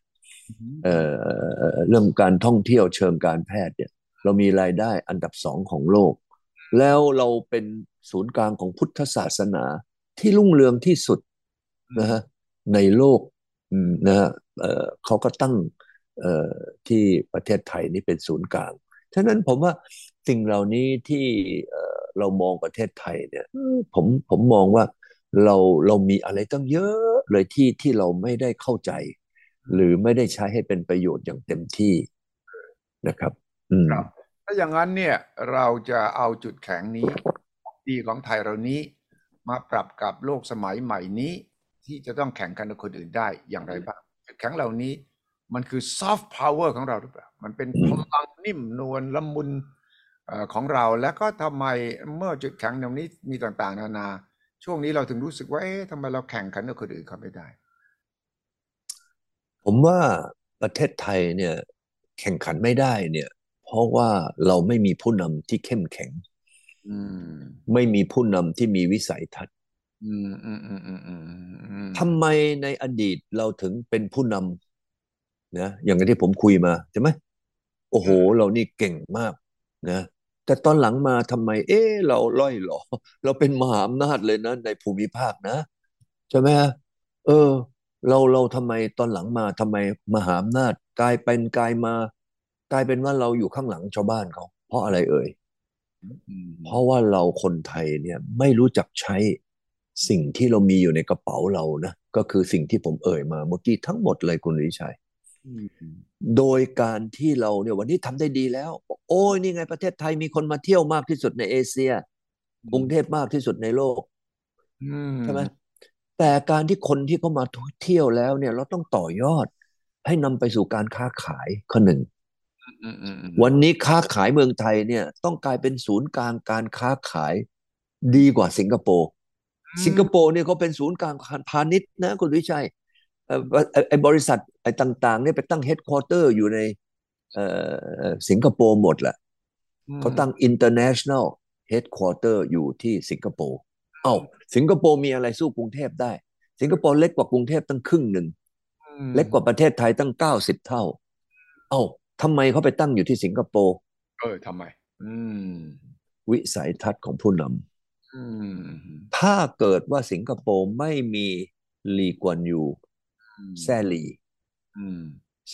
[SPEAKER 2] เอ่อเรื่องการท่องเที่ยวเชิงการแพทย์เนี่ย เรามีรายได้อันดับสองของโลก แล้วเราเป็นศูนย์กลางของพุทธศาสนาที่รุ่งเรืองที่สุดนะฮะในโลกอืมนะฮะเอ่อเขาก็ตั้งเอ่อที่ประเทศไทยนี่เป็นศูนย์กลาง ฉะนั้นผมว่าสิ่งเหล่านี้ที่เอ่อเรามองประเทศไทยเนี่ยเออผมผมมองว่าเราเรามีอะไรตั้งเยอะเลยที่ที่เราไม่ได้เข้าใจ หรือไม่ได้ใช้ให้เป็นประโยชน์อย่างเต็มที่นะครับ อืม
[SPEAKER 1] ครับ ถ้าอย่างนั้นเนี่ยเราจะเอาจุดแข็งนี้ดีของไทยเรานี้ มาปรับกับโลกสมัยใหม่นี้ ที่จะต้องแข่งกันกับคนอื่นได้อย่างไรบ้างจุดแข็งเหล่านี้มันคือซอฟต์พาวเวอร์ของเราหรือเปล่ามันเป็นพลังนิ่มนวลละมุนของเราแล้วก็ทำไมเมื่อจุดแข็งเหล่านี้มีต่างๆ นานา ช่วงนี้เราถึงรู้สึกว่าเอ๊ะทำไมเราแข่งขันกับคนอื่นเขาไม่ได้
[SPEAKER 2] ผมว่าประเทศไทยเนี่ยแข่งขันไม่ได้เนี่ย ราะว่าเราไม่มีผู้นำที่เข้มแข็ง
[SPEAKER 1] อืม
[SPEAKER 2] ไม่มีผู้นำที่มีวิสัยทัศน์
[SPEAKER 1] อืมอืมอืมอืมอืมอืม
[SPEAKER 2] ทำไมในอดีตเราถึงเป็นผู้นำนะอย่างที่ผมคุยมาใช่ไหมโอ้โห เรานี่เก่งมากนะแต่ตอนหลังมาทำไม เอ๊ะเราล่อยหลอเราเป็นมหาอำนาจเลยนะ ในภูมิภาคนะใช่ไหมฮะเออ เราเราทำไมตอนหลังมาทำไมมหาอำนาจกลายเป็นกลายมา กลายเป็นว่าเราอยู่ข้างหลังชาวบ้านเขาเพราะอะไรเอ่ย
[SPEAKER 1] อืม
[SPEAKER 2] เพราะว่าเราคนไทยเนี่ยไม่รู้จักใช้สิ่งที่เรามีอยู่ในกระเป๋าเรานะก็คือสิ่งที่ผมเอ่ยมาเมื่อกี้ทั้งหมดเลยคุณวิชัย
[SPEAKER 1] อืม
[SPEAKER 2] โดยการที่เราเนี่ยวันนี้ทำได้ดีแล้วบอกโอ้ยนี่ไงประเทศไทยมีคนมาเที่ยวมากที่สุดในเอเชียกรุงเทพมากที่สุดในโลก
[SPEAKER 1] อืม
[SPEAKER 2] ใช่ไหมแต่การที่คนที่เขามาเที่ยวแล้วเนี่ย เราต้องต่อยอด ให้นำไปสู่การค้าขายข้อหนึ่ง
[SPEAKER 1] อืมอืมอืม
[SPEAKER 2] วันนี้ค้าขายเมืองไทยเนี่ย ต้องกลายเป็นศูนย์กลางการค้าขายดีกว่าสิงคโปร์สิงคโปร์เนี่ยเขาเป็นศูนย์กลางการพาณิชย์นะคุณวิชัยเอ่อไอ้ไอ้บริษัทไอ้ต่าง ๆ เนี่ยไปตั้งเฮดค q u เตอร์อยู่ในเอ่อสิงคโปร์หมดแหละเขาตั้ง international headquarter อยู่ที่สิงคโปร์เอ้าสิงคโปร์มีอะไรสู้กรุงเทพได้ สิงคโปร์เล็กกว่ากรุงเทพตั้งครึ่งหนึ่ง
[SPEAKER 1] อืม
[SPEAKER 2] เล็กกว่าประเทศไทยตั้งเก้าสิบเท่า เอ้า ทำไมเขาไปตั้งอยู่ที่สิงคโปร์
[SPEAKER 1] เออทำไม อืม
[SPEAKER 2] วิสัยทัศน์ของผู้นำ
[SPEAKER 1] มำ
[SPEAKER 2] ถ้าเกิดว่าสิงคโปร์ไม่มีลีกวนยูแซลี
[SPEAKER 1] อืม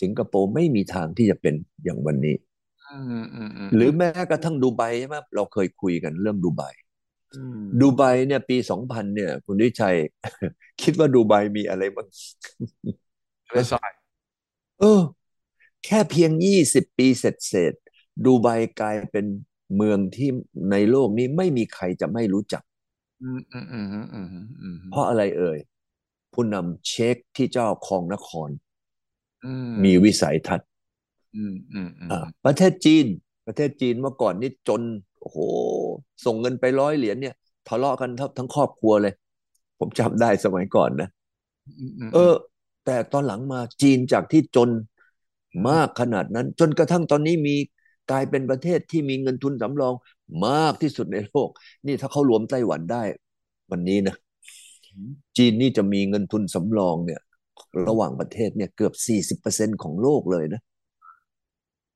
[SPEAKER 2] สิงคโปร์ไม่มีทางที่จะเป็นอย่างวันนี้
[SPEAKER 1] อืมอืมอืม
[SPEAKER 2] หรือแม้กระทั่งดูไบใช่ไหมเราเคยคุยกันเรื่องดูไบ
[SPEAKER 1] อืม
[SPEAKER 2] ดูไบเนี่ยปีสองพันเนี่ย คุณวิชัย คิดว่าดูไบมีอะไรบ้าง
[SPEAKER 1] ทะเลทราย
[SPEAKER 2] เออ แค่เพียงยี่สิบปีเสร็จเสร็จดูไบกลายเป็นเมืองที่ในโลกนี้ไม่มีใครจะไม่รู้จัก
[SPEAKER 1] อืมอืมอืมอืมอืมอืม
[SPEAKER 2] เพราะอะไรเอ่ย ผู้นำเช็คที่เจ้าครองนคร
[SPEAKER 1] อืม
[SPEAKER 2] มีวิสัยทัศน์
[SPEAKER 1] อืมอืมอืม
[SPEAKER 2] อ่าประเทศจีน ประเทศจีนเมื่อก่อนนี่จน โอ้โห ส่งเงินไปร้อยเหรียญเนี่ยทะเลาะกันทั้งทั้งครอบครัวเลย ผมจำได้สมัยก่อนนะ เออ แต่ตอนหลังมาจีนจากที่จน มากขนาดนั้น จนกระทั่งตอนนี้มีกลายเป็นประเทศที่มีเงินทุนสำรองมากที่สุดในโลก นี่ถ้าเขารวมไต้หวันได้ วันนี้นะจีนนี่จะมีเงินทุนสำรองเนี่ย ระหว่างประเทศเนี่ยเกือบสี่สิบเปอร์เซ็นของโลกเลยนะ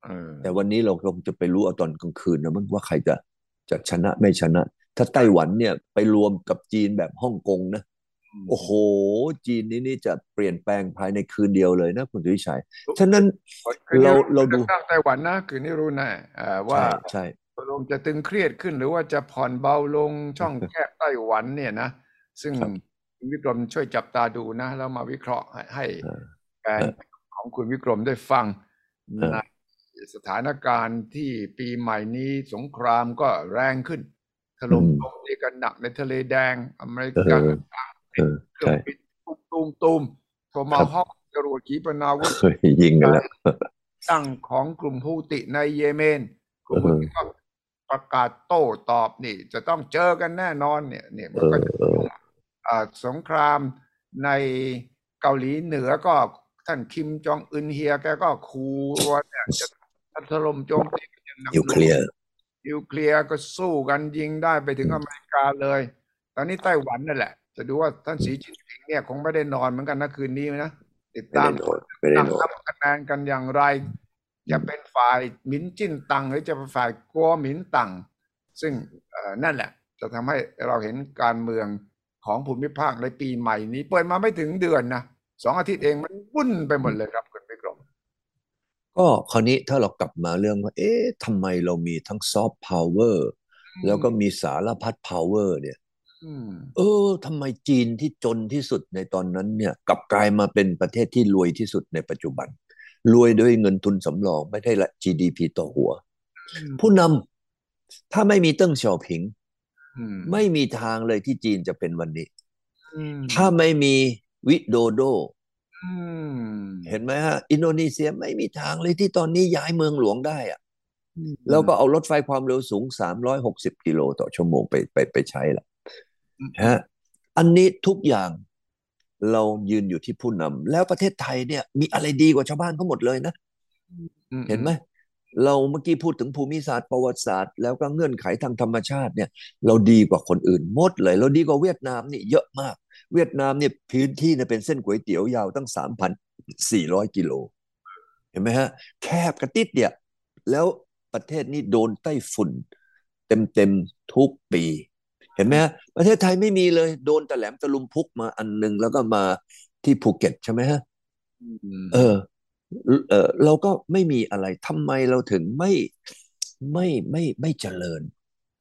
[SPEAKER 1] เออ
[SPEAKER 2] แต่วันนี้เราคงจะไปรู้เอาตอนกลางคืนนะมั้งว่าใครจะจะชนะไม่ชนะ ถ้าไต้หวันเนี่ยไปรวมกับจีนแบบฮ่องกงนะ โอ้โห จีนนี่นี่จะเปลี่ยนแปลงภายในคืนเดียวเลยนะ คุณสุวิชัย ฉะนั้น
[SPEAKER 1] คืนนี้
[SPEAKER 2] เราเราดู
[SPEAKER 1] ลือกตั้งไต้หวันนะคืนนี้รู้แน่เอ่อว่า
[SPEAKER 2] ใช่ใช่
[SPEAKER 1] ตกลงจะตึงเครียดขึ้นหรือว่าจะผ่อนเบาลงช่องแคบไต้หวันเนี่ยนะ ซึ่ง
[SPEAKER 2] ครับ
[SPEAKER 1] คุณวิกรมช่วยจับตาดูนะ แล้วมาวิเคราะห์ให้ให้
[SPEAKER 2] เออ
[SPEAKER 1] แฟนของคุณวิกรมได้ฟัง
[SPEAKER 2] เออ
[SPEAKER 1] ในสถานการณ์ที่ปีใหม่นี้สงครามก็แรงขึ้นถล่มโจมตีกันหนักในทะเลแดงอเมริ
[SPEAKER 2] เอ
[SPEAKER 1] กัน
[SPEAKER 2] อ เออ
[SPEAKER 1] เครื่อ
[SPEAKER 2] ใช่
[SPEAKER 1] งบินตูมตูมโทมาฮอกจรวดขีปนาวุธ
[SPEAKER 2] ยิงกันแล้ว
[SPEAKER 1] ตั้งของกลุ่มฮูติในเยเมนกลุ่มก็ประกาศโต้ตอบนี่ จะต้องเจอกันแน่นอนเนี่ยเนี่ยมันก็จะสงครามในเกาหลีเหนือก็ท่านคิมจองอึนเฮียแกก็คูว่าเนี่ยจะถล่มโจมตีอย่างนิ
[SPEAKER 2] วเคลียร์
[SPEAKER 1] นิวเคลียร์ก็สู้กันยิงได้ไปถึงอเมริกาเลย ตอนนี้ไต้หวันนั่นแหละ จะดูว่าท่านสีจิ้นผิงเนี่ยคงไม่ได้นอนเหมือนกันนะคืนนี้นะติด
[SPEAKER 2] ไม่
[SPEAKER 1] ตา
[SPEAKER 2] ได้
[SPEAKER 1] ม
[SPEAKER 2] นอนไม่ได้
[SPEAKER 1] ตั้ง
[SPEAKER 2] นอน
[SPEAKER 1] นับคะแนนกันอย่างไร จะเป็นฝ่ายหมินจิ้นตังหรือจะเป็นฝ่ายกัวหมินตังซึ่งเอ่อนั่นแหละ จะทำให้เราเห็นการเมืองของภูมิภาคในปีใหม่นี้ เปิดมาไม่ถึงเดือนนะสองอาทิตย์เองมันวุ่นไปหมดเลยครับคุณวิกรม
[SPEAKER 2] ก็คราวนี้ถ้าเรากลับมาเรื่องว่า เอ๊ะทำไมเรามีทั้ง soft power แล้วก็มีสารพัด power เนี่ย
[SPEAKER 1] อืม
[SPEAKER 2] เออทำไมจีนที่จนที่สุดในตอนนั้นเนี่ยกลับกลายมาเป็นประเทศที่รวยที่สุดในปัจจุบัน รวยด้วยเงินทุนสำรองไม่ได้ละ GDP ต่อหัว ผู้นำถ้าไม่มีเติ้งเสี่ยวผิง
[SPEAKER 1] อืม
[SPEAKER 2] ไม่มีทางเลยที่จีนจะเป็นวันนี้
[SPEAKER 1] อืม
[SPEAKER 2] ถ้าไม่มีวิโดโด
[SPEAKER 1] อืม
[SPEAKER 2] เห็นไหมฮะ อินโดนีเซียไม่มีทางเลยที่ตอนนี้ย้ายเมืองหลวงได้อะ
[SPEAKER 1] อืม
[SPEAKER 2] แล้วก็เอารถไฟความเร็วสูง 360 กิโลต่อชั่วโมงไปไปไปใช้ละ
[SPEAKER 1] อืม
[SPEAKER 2] ฮะอันนี้ทุกอย่างเรายืนอยู่ที่ผู้นำแล้วประเทศไทยเนี่ย มีอะไรดีกว่าชาวบ้านเขาหมดเลยนะ
[SPEAKER 1] อืม
[SPEAKER 2] เห็นไหมเราเมื่อกี้พูดถึงภูมิศาสตร์ประวัติศาสตร์แล้วก็เงื่อนไขทางธรรมชาติเนี่ย เราดีกว่าคนอื่นหมดเลย เราดีกว่าเวียดนามนี่เยอะมาก เวียดนามเนี่ยพื้นที่เนี่ยเป็นเส้นก๋วยเตี๋ยวยาวตั้ง3,400กิโล เห็นไหมฮะ แคบกระติดเดียวแล้วประเทศนี้โดนไต้ฝุ่น เต็มๆทุกปี เห็นไหมฮะประเทศไทยไม่มีเลยโดนตะแหลมตะลุมพุกมาอันหนึงแล้วก็มาที่ภูเก็ตใช่ไหมฮะ
[SPEAKER 1] อืม
[SPEAKER 2] เออเออเราก็ไม่มีอะไรทำไมเราถึงไม่ไม่ไม่ไม่เจริญ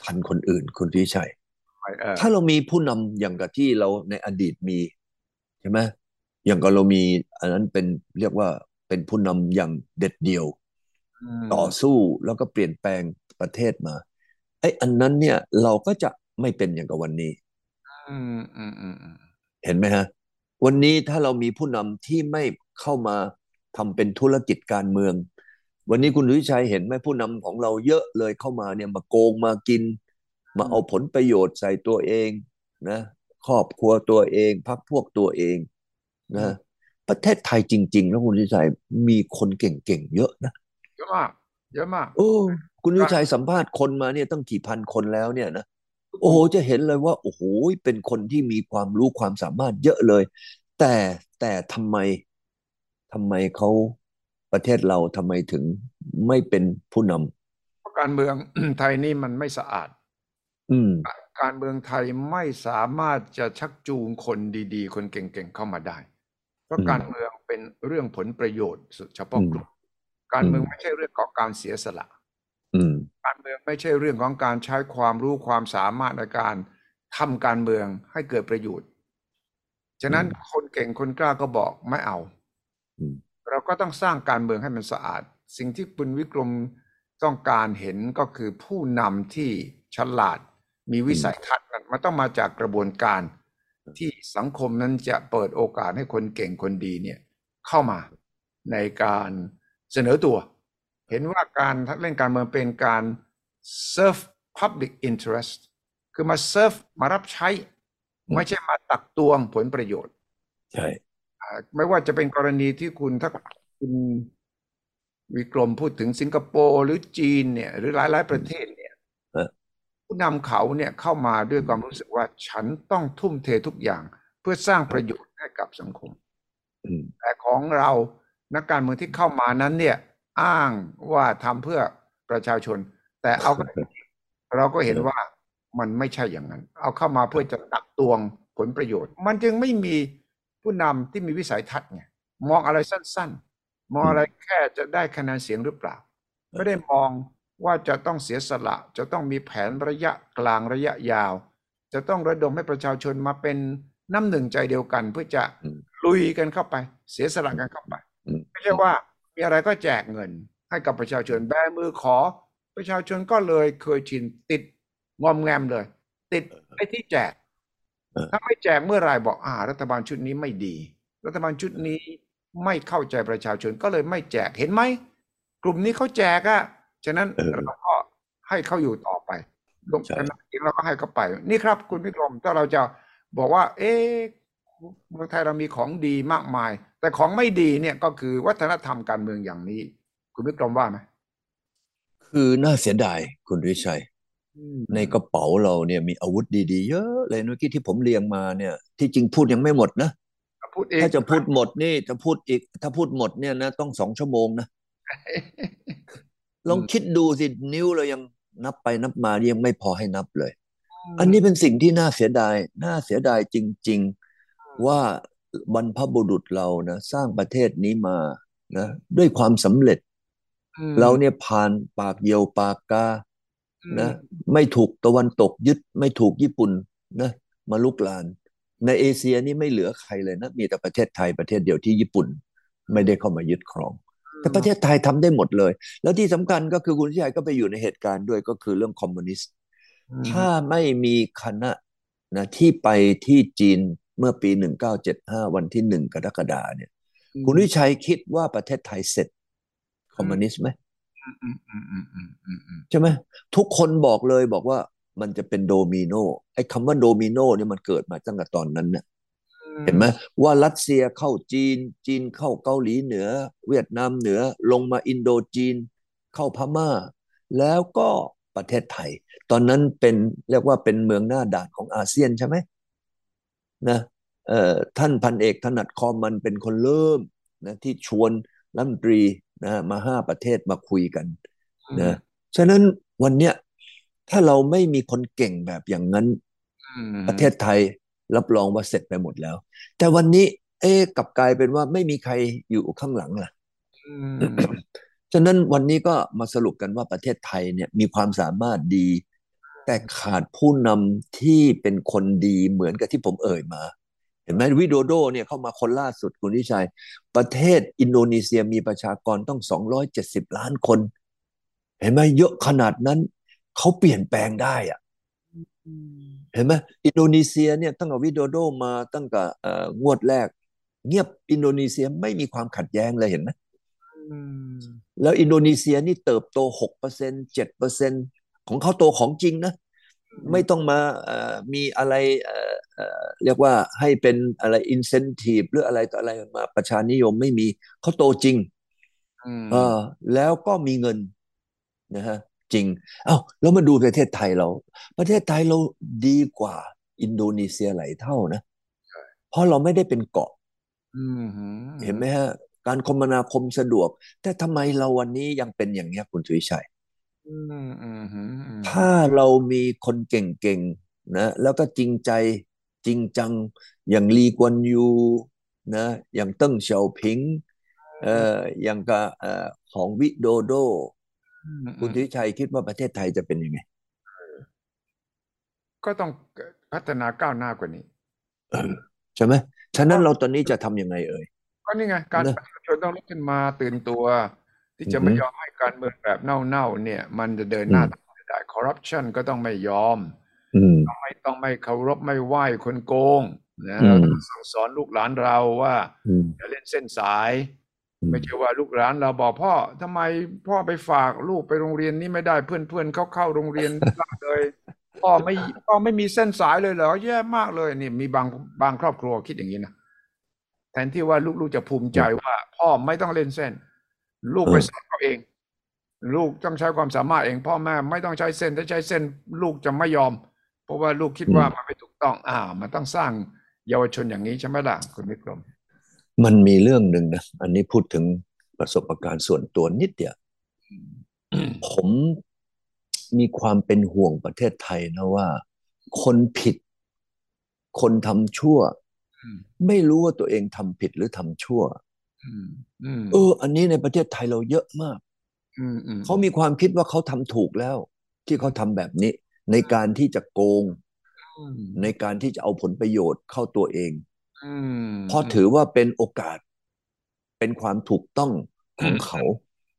[SPEAKER 2] ทันคนอื่นคุณวิชัย
[SPEAKER 1] เออ
[SPEAKER 2] ถ้าเรามีผู้นำอย่างกับที่เราในอดีตมีใช่ไหมอย่างกับเรามี อันนั้นเป็นเรียกว่าเป็นผู้นำอย่างเด็ดเดี่ยว
[SPEAKER 1] อืม
[SPEAKER 2] ต่อสู้แล้วก็เปลี่ยนแปลงประเทศมาไอ้อันนั้นเนี่ยเราก็จะ ไม่เป็นอย่างกับวันนี้
[SPEAKER 1] อืมอืมอืมอืม
[SPEAKER 2] เห็นไหมฮะ วันนี้ถ้าเรามีผู้นำที่ไม่เข้ามาทำเป็นธุรกิจการเมือง วันนี้คุณวิชัยเห็นไหมผู้นำของเราเยอะเลยเข้ามาเนี่ยมาโกงมากิน มาเอาผลประโยชน์ใส่ตัวเองนะครอบครัวตัวเองพักพวกตัวเองนะประเทศไทยจริงๆแล้วคุณวิชัยมีคนเก่งๆเยอะนะ
[SPEAKER 1] เยอะมากเยอะมาก
[SPEAKER 2] โอ้คุณวิชัยสัมภาษณ์คนมาเนี่ยตั้งกี่พันคนแล้วเนี่ยนะ โอ้โหจะเห็นเลยว่า โอ้โหเป็นคนที่มีความรู้ความสามารถเยอะเลย แต่แต่ทำไมทำไมเขาประเทศเราทำไมถึงไม่เป็นผู้น
[SPEAKER 1] เพราะการเมืองไทยนี่มันไม่สะอาดำ
[SPEAKER 2] อืม
[SPEAKER 1] การเมืองไทยไม่สามารถจะชักจูงคนดีๆ คนเก่งๆเข้ามาได้ เพราะ
[SPEAKER 2] อืม
[SPEAKER 1] การเมืองเป็นเรื่องผลประโยชน์เฉพาะ
[SPEAKER 2] อืม
[SPEAKER 1] กลุ่มการเมือง
[SPEAKER 2] อืม
[SPEAKER 1] ไม่ใช่เรื่องของการเสียสละ
[SPEAKER 2] อืม
[SPEAKER 1] การเมืองไม่ใช่เรื่องของการใช้ความรู้ความสามารถในการทำการเมืองให้เกิดประโยชน์ ฉะนั้น
[SPEAKER 2] อืม
[SPEAKER 1] คนเก่งคนกล้าก็บอกไม่เอา
[SPEAKER 2] อืม
[SPEAKER 1] เราก็ต้องสร้างการเมืองให้มันสะอาด สิ่งที่คุณวิกรมต้องการเห็นก็คือผู้นำที่ฉลาด มีวิสัยทัศน์มันต้องมาจากกระบวนการ ที่สังคมนั้นจะเปิดโอกาสให้คนเก่งคนดีเนี่ย เข้ามาในการเสนอตัว เห็นว่าการเล่นการเมืองเป็นการ serve public interest คือมา serve มารับใช้ ไม่ใช่มาตักตวงผลประโยชน์
[SPEAKER 2] ใช่
[SPEAKER 1] อ่าไม่ว่าจะเป็นกรณีที่คุณถ้าคุณวิกรมพูดถึงสิงคโปร์หรือจีนเนี่ย หรือหลาย ๆ ประเทศเนี่ย
[SPEAKER 2] เออ
[SPEAKER 1] ผู้นำเขาเนี่ยเข้ามาด้วยความรู้สึกว่าฉันต้องทุ่มเททุกอย่าง เพื่อสร้างประโยชน์ให้กับสังคม
[SPEAKER 2] อืม
[SPEAKER 1] แต่ของเรานักการเมืองที่เข้ามานั้นเนี่ย อ้างว่าทำเพื่อประชาชน แต่เอาเราก็เห็นว่ามันไม่ใช่อย่างนั้น เอาเข้ามาเพื่อจะตักตวงผลประโยชน์ มันจึงไม่มีผู้นำที่มีวิสัยทัศน์ไงมองอะไรสั้น ๆ มองอะไรแค่จะได้คะแนนเสียงหรือเปล่า ไม่ได้มองว่าจะต้องเสียสละ จะต้องมีแผนระยะกลางระยะยาว จะต้องระดมให้ประชาชนมาเป็นน้ำหนึ่งใจเดียวกัน เพื่อจะลุยกันเข้าไป เสียสละกันเข้าไปไม่ใช่ว่า มีอะไรก็แจกเงินให้กับประชาชนแบมือขอ ประชาชนก็เลยเคยชินติดงอมแงมเลย ติดไอ้ที่แจก
[SPEAKER 2] เออ
[SPEAKER 1] ถ้าไม่แจกเมื่อไหรบอกอ่า รัฐบาลชุดนี้ไม่ดี รัฐบาลชุดนี้ไม่เข้าใจประชาชนก็เลยไม่แจกเห็นไหมกลุ่มนี้เขาแจกอะฉะนั้น
[SPEAKER 2] เออ
[SPEAKER 1] เราก็ให้เขาอยู่ต่อไปลง
[SPEAKER 2] ใช่
[SPEAKER 1] กันจริงเราก็ให้เขาไป นี่ครับ คุณพิกรมถ้าเราจะบอกว่า เอ๊ะ เมืองไทยเรามีของดีมากมาย แต่ของไม่ดีเนี่ยก็คือวัฒนธรรมการเมืองอย่างนี้ คุณพิกรมว่าไหม
[SPEAKER 2] คือน่าเสียดายคุณวิชัย ในกระเป๋าเราเนี่ยมีอาวุธดีๆ เยอะเลยเมื่อกี้ที่ผมเรียงมาเนี่ย ที่จริงพูดยังไม่หมดนะ
[SPEAKER 1] พูดเอง
[SPEAKER 2] ถ้าจะพูดหมดนี่จะพูดอีก ถ้าพูดหมดเนี่ยนะต้องสองชั่วโมงนะลองคิดดูสินิ้วเรายังนับไปนับมายังไม่พอให้นับเลย อันนี้เป็นสิ่งที่น่าเสียดาย น่าเสียดายจริง ๆ ว่าบรรพบุรุษเรานะสร้างประเทศนี้มานะด้วยความสำเร็จ
[SPEAKER 1] อืม
[SPEAKER 2] เราเนี่ยผ่านปากเหยี่ยวปากกา
[SPEAKER 1] อืม
[SPEAKER 2] นะไม่ถูกตะวันตกยึด ไม่ถูกญี่ปุ่นนะมาลุกลาน ในเอเชียนี่ไม่เหลือใครเลยนะมีแต่ประเทศไทยประเทศเดียวที่ญี่ปุ่น ไม่ได้เข้ามายึดครอง แต่ประเทศไทยทำได้หมดเลย แล้วที่สำคัญก็คือคุณสุทธิชัยก็ไปอยู่ในเหตุการณ์ด้วยก็คือเรื่องคอมมิวนิสต์
[SPEAKER 1] อืม
[SPEAKER 2] ถ้าไม่มีคณะนะที่ไปที่จีน เมื่อปี 1975 วันที่หนึ่งกรกฎาเนี่ย คุณสุทธิชัยคิดว่าประเทศไทยเสร็จคอมมิวนิสต์ไหม
[SPEAKER 1] อืมอืมอืมอืมอืมอืม
[SPEAKER 2] ใช่ไหมทุกคนบอกเลยบอกว่ามันจะเป็นโดมิโนไอ้คำว่าโดมิโนเนี่ยมันเกิดมาตั้งแต่ตอนนั้นเนี่ยเห็นไหมว่ารัสเซียเข้าจีน จีนเข้าเกาหลีเหนือ เวียดนามเหนือลงมาอินโดจีน เข้าพม่า แล้วก็ประเทศไทย ตอนนั้นเป็นเรียกว่าเป็นเมืองหน้าด่านของอาเซียนใช่ไหม นะเอ่อท่านพันเอกถนัดคอมมันเป็นคนเริ่มนะที่ชวนรัฐมนตรีนะมาห้าประเทศมาคุยกันนะฉะนั้นวันเนี้ยถ้าเราไม่มีคนเก่งแบบอย่างนั้น
[SPEAKER 1] อืม
[SPEAKER 2] ประเทศไทยรับรองว่าเสร็จไปหมดแล้ว แต่วันนี้ เอ๊ะกลับกลายเป็นว่าไม่มีใครอยู่ข้างหลังล่ะ
[SPEAKER 1] อืม
[SPEAKER 2] ฉะนั้นวันนี้ก็มาสรุปกันว่าประเทศไทยเนี่ยมีความสามารถดี แต่ขาดผู้นำที่เป็นคนดีเหมือนกับที่ผมเอ่ยมา เห็นไหมวิโดโดเนี่ยเข้ามาคนล่าสุดคุณวิชัย ประเทศอินโดนีเซียมีประชากรต้อง 270 ล้านคน เห็นไหมเยอะขนาดนั้น เขาเปลี่ยนแปลงได้อะเห็นไหมอินโดนีเซียเนี่ยตั้งแต่วิโดโดมาตั้งแต่เอ่องวดแรก เงียบอินโดนีเซียไม่มีความขัดแย้งเลยเห็นไหม
[SPEAKER 1] อืม
[SPEAKER 2] แล้วอินโดนีเซียนี่เติบโต6% 7% ของเขาโตของจริงนะ ไม่ต้องมาเอ่อมีอะไรเอ่อเอ่อเรียกว่าให้เป็นอะไร incentive หรืออะไรต่ออะไรมาประชานิยมไม่มีเขาโตจริง
[SPEAKER 1] อืม
[SPEAKER 2] เออแล้วก็มีเงินนะฮะจริง เอ้าแล้วมาดูประเทศไทยเรา ประเทศไทยเราดีกว่า อินโดนีเซียหลายเท่านะ เพราะเราไม่ได้เป็นเกาะ
[SPEAKER 1] อืม
[SPEAKER 2] เห็นไหมฮะ การคมนาคมสะดวก แต่ทำไมเราวันนี้ยังเป็นอย่างนี้ยคุณสุวิชัย
[SPEAKER 1] อืมอืมอืมอืม
[SPEAKER 2] ถ้าเรามีคนเก่งๆนะแล้วก็จริงใจจริงจังอย่างลีกวนยูนะอย่างเติ้งเสี่ยวผิงเอ่ออย่างกับเอ่อของวิโดโด
[SPEAKER 1] อืม
[SPEAKER 2] คุณทิชัยคิดว่าประเทศไทยจะเป็นยังไง
[SPEAKER 1] ก็ต้องพัฒนาก้าวหน้ากว่านี้
[SPEAKER 2] ใช่ไหมฉะนั้นเราตอนนี้จะทำยังไงเอ่ย
[SPEAKER 1] ก็นี่ไง การ
[SPEAKER 2] นะ
[SPEAKER 1] ประชาชนต้องลุกขึ้นมาตื่นตัว ที่จะ
[SPEAKER 2] อือฮึ
[SPEAKER 1] ไม่ยอมให้การเมืองแบบเน่าๆเนี่ย มันจะเดินหน้า
[SPEAKER 2] อืม
[SPEAKER 1] ต่อไม่ได้คอร์รัปชันก็ต้องไม่ยอม
[SPEAKER 2] อืม
[SPEAKER 1] ต้องไม่ต้องไม่เคารพไม่ไหว้คนโกงนะ
[SPEAKER 2] อืม
[SPEAKER 1] เราต้องสั่งสอนลูกหลานเราว่า
[SPEAKER 2] อืม
[SPEAKER 1] อย่าเล่นเส้นสาย
[SPEAKER 2] อืม
[SPEAKER 1] ไม่ใช่ว่าลูกหลานเราบอกพ่อทำไมพ่อไปฝากลูกไปโรงเรียนนี้ไม่ได้เพื่อนเพื่อนเขาเข้าโรงเรียนได้เลยพ่อไม่พ่อไม่มีเส้นสายเลยเหรอแย่มากเลยนี่มีบางบางครอบครัวคิดอย่างนี้นะแทนที่ว่าลูกๆจะภูมิใจว่า พ่อไม่ต้องเล่นเส้น ลูกไปสอนเขาเอง ลูกต้องใช้ความสามารถเอง พ่อแม่ไม่ต้องใช้เส้นถ้าใช้เส้น ลูกจะไม่ยอม เพราะว่าลูกคิดว่ามันไม่ถูกต้องอ่า มันต้องสร้างเยาวชนอย่างนี้ใช่ไหมล่ะคุณวิกรม
[SPEAKER 2] มันมีเรื่องหนึ่งนะ อันนี้พูดถึงประสบการณ์ส่วนตัวนิดเดียวผมมีความเป็นห่วงประเทศไทยนะว่า คนผิด คนทำชั่ว
[SPEAKER 1] อืม
[SPEAKER 2] ไม่รู้ว่าตัวเองทำผิดหรือทำชั่ว
[SPEAKER 1] อืมอืม
[SPEAKER 2] เออ อันนี้ในประเทศไทยเราเยอะมาก
[SPEAKER 1] อืมอืม
[SPEAKER 2] เขามีความคิดว่าเขาทำถูกแล้ว ที่เขาทำแบบนี้ ในการที่จะโกง
[SPEAKER 1] อืม
[SPEAKER 2] ในการที่จะเอาผลประโยชน์เข้าตัวเอง
[SPEAKER 1] อืม
[SPEAKER 2] เพราะถือว่าเป็นโอกาส เป็นความถูกต้องของเขา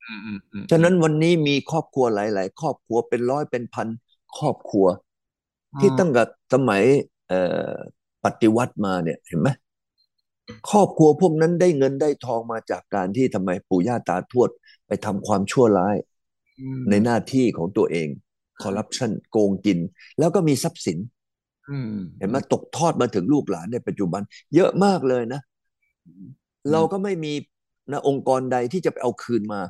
[SPEAKER 1] อืมอืมอืม
[SPEAKER 2] ฉะนั้นวันนี้มีครอบครัวหลาย ๆ ครอบครัวเป็นร้อยเป็นพันครอบครัว ที่ตั้งแต่สมัยเอ่อปฏิวัติมาเนี่ยเห็นไหม ครอบครัวพวกนั้นได้เงินได้ทองมาจากการที่ทำไมปู่ย่าตาทวดไปทำความชั่วร้าย
[SPEAKER 1] อืม
[SPEAKER 2] ในหน้าที่ของตัวเองคอร์รัปชันโกงกิน แล้วก็มีทรัพย์สิน
[SPEAKER 1] อืม
[SPEAKER 2] เห็นไหมตกทอดมาถึงลูกหลานในปัจจุบัน เยอะมากเลยนะ เราก็ไม่มีนะองค์กรใดที่จะไปเอาคืนมา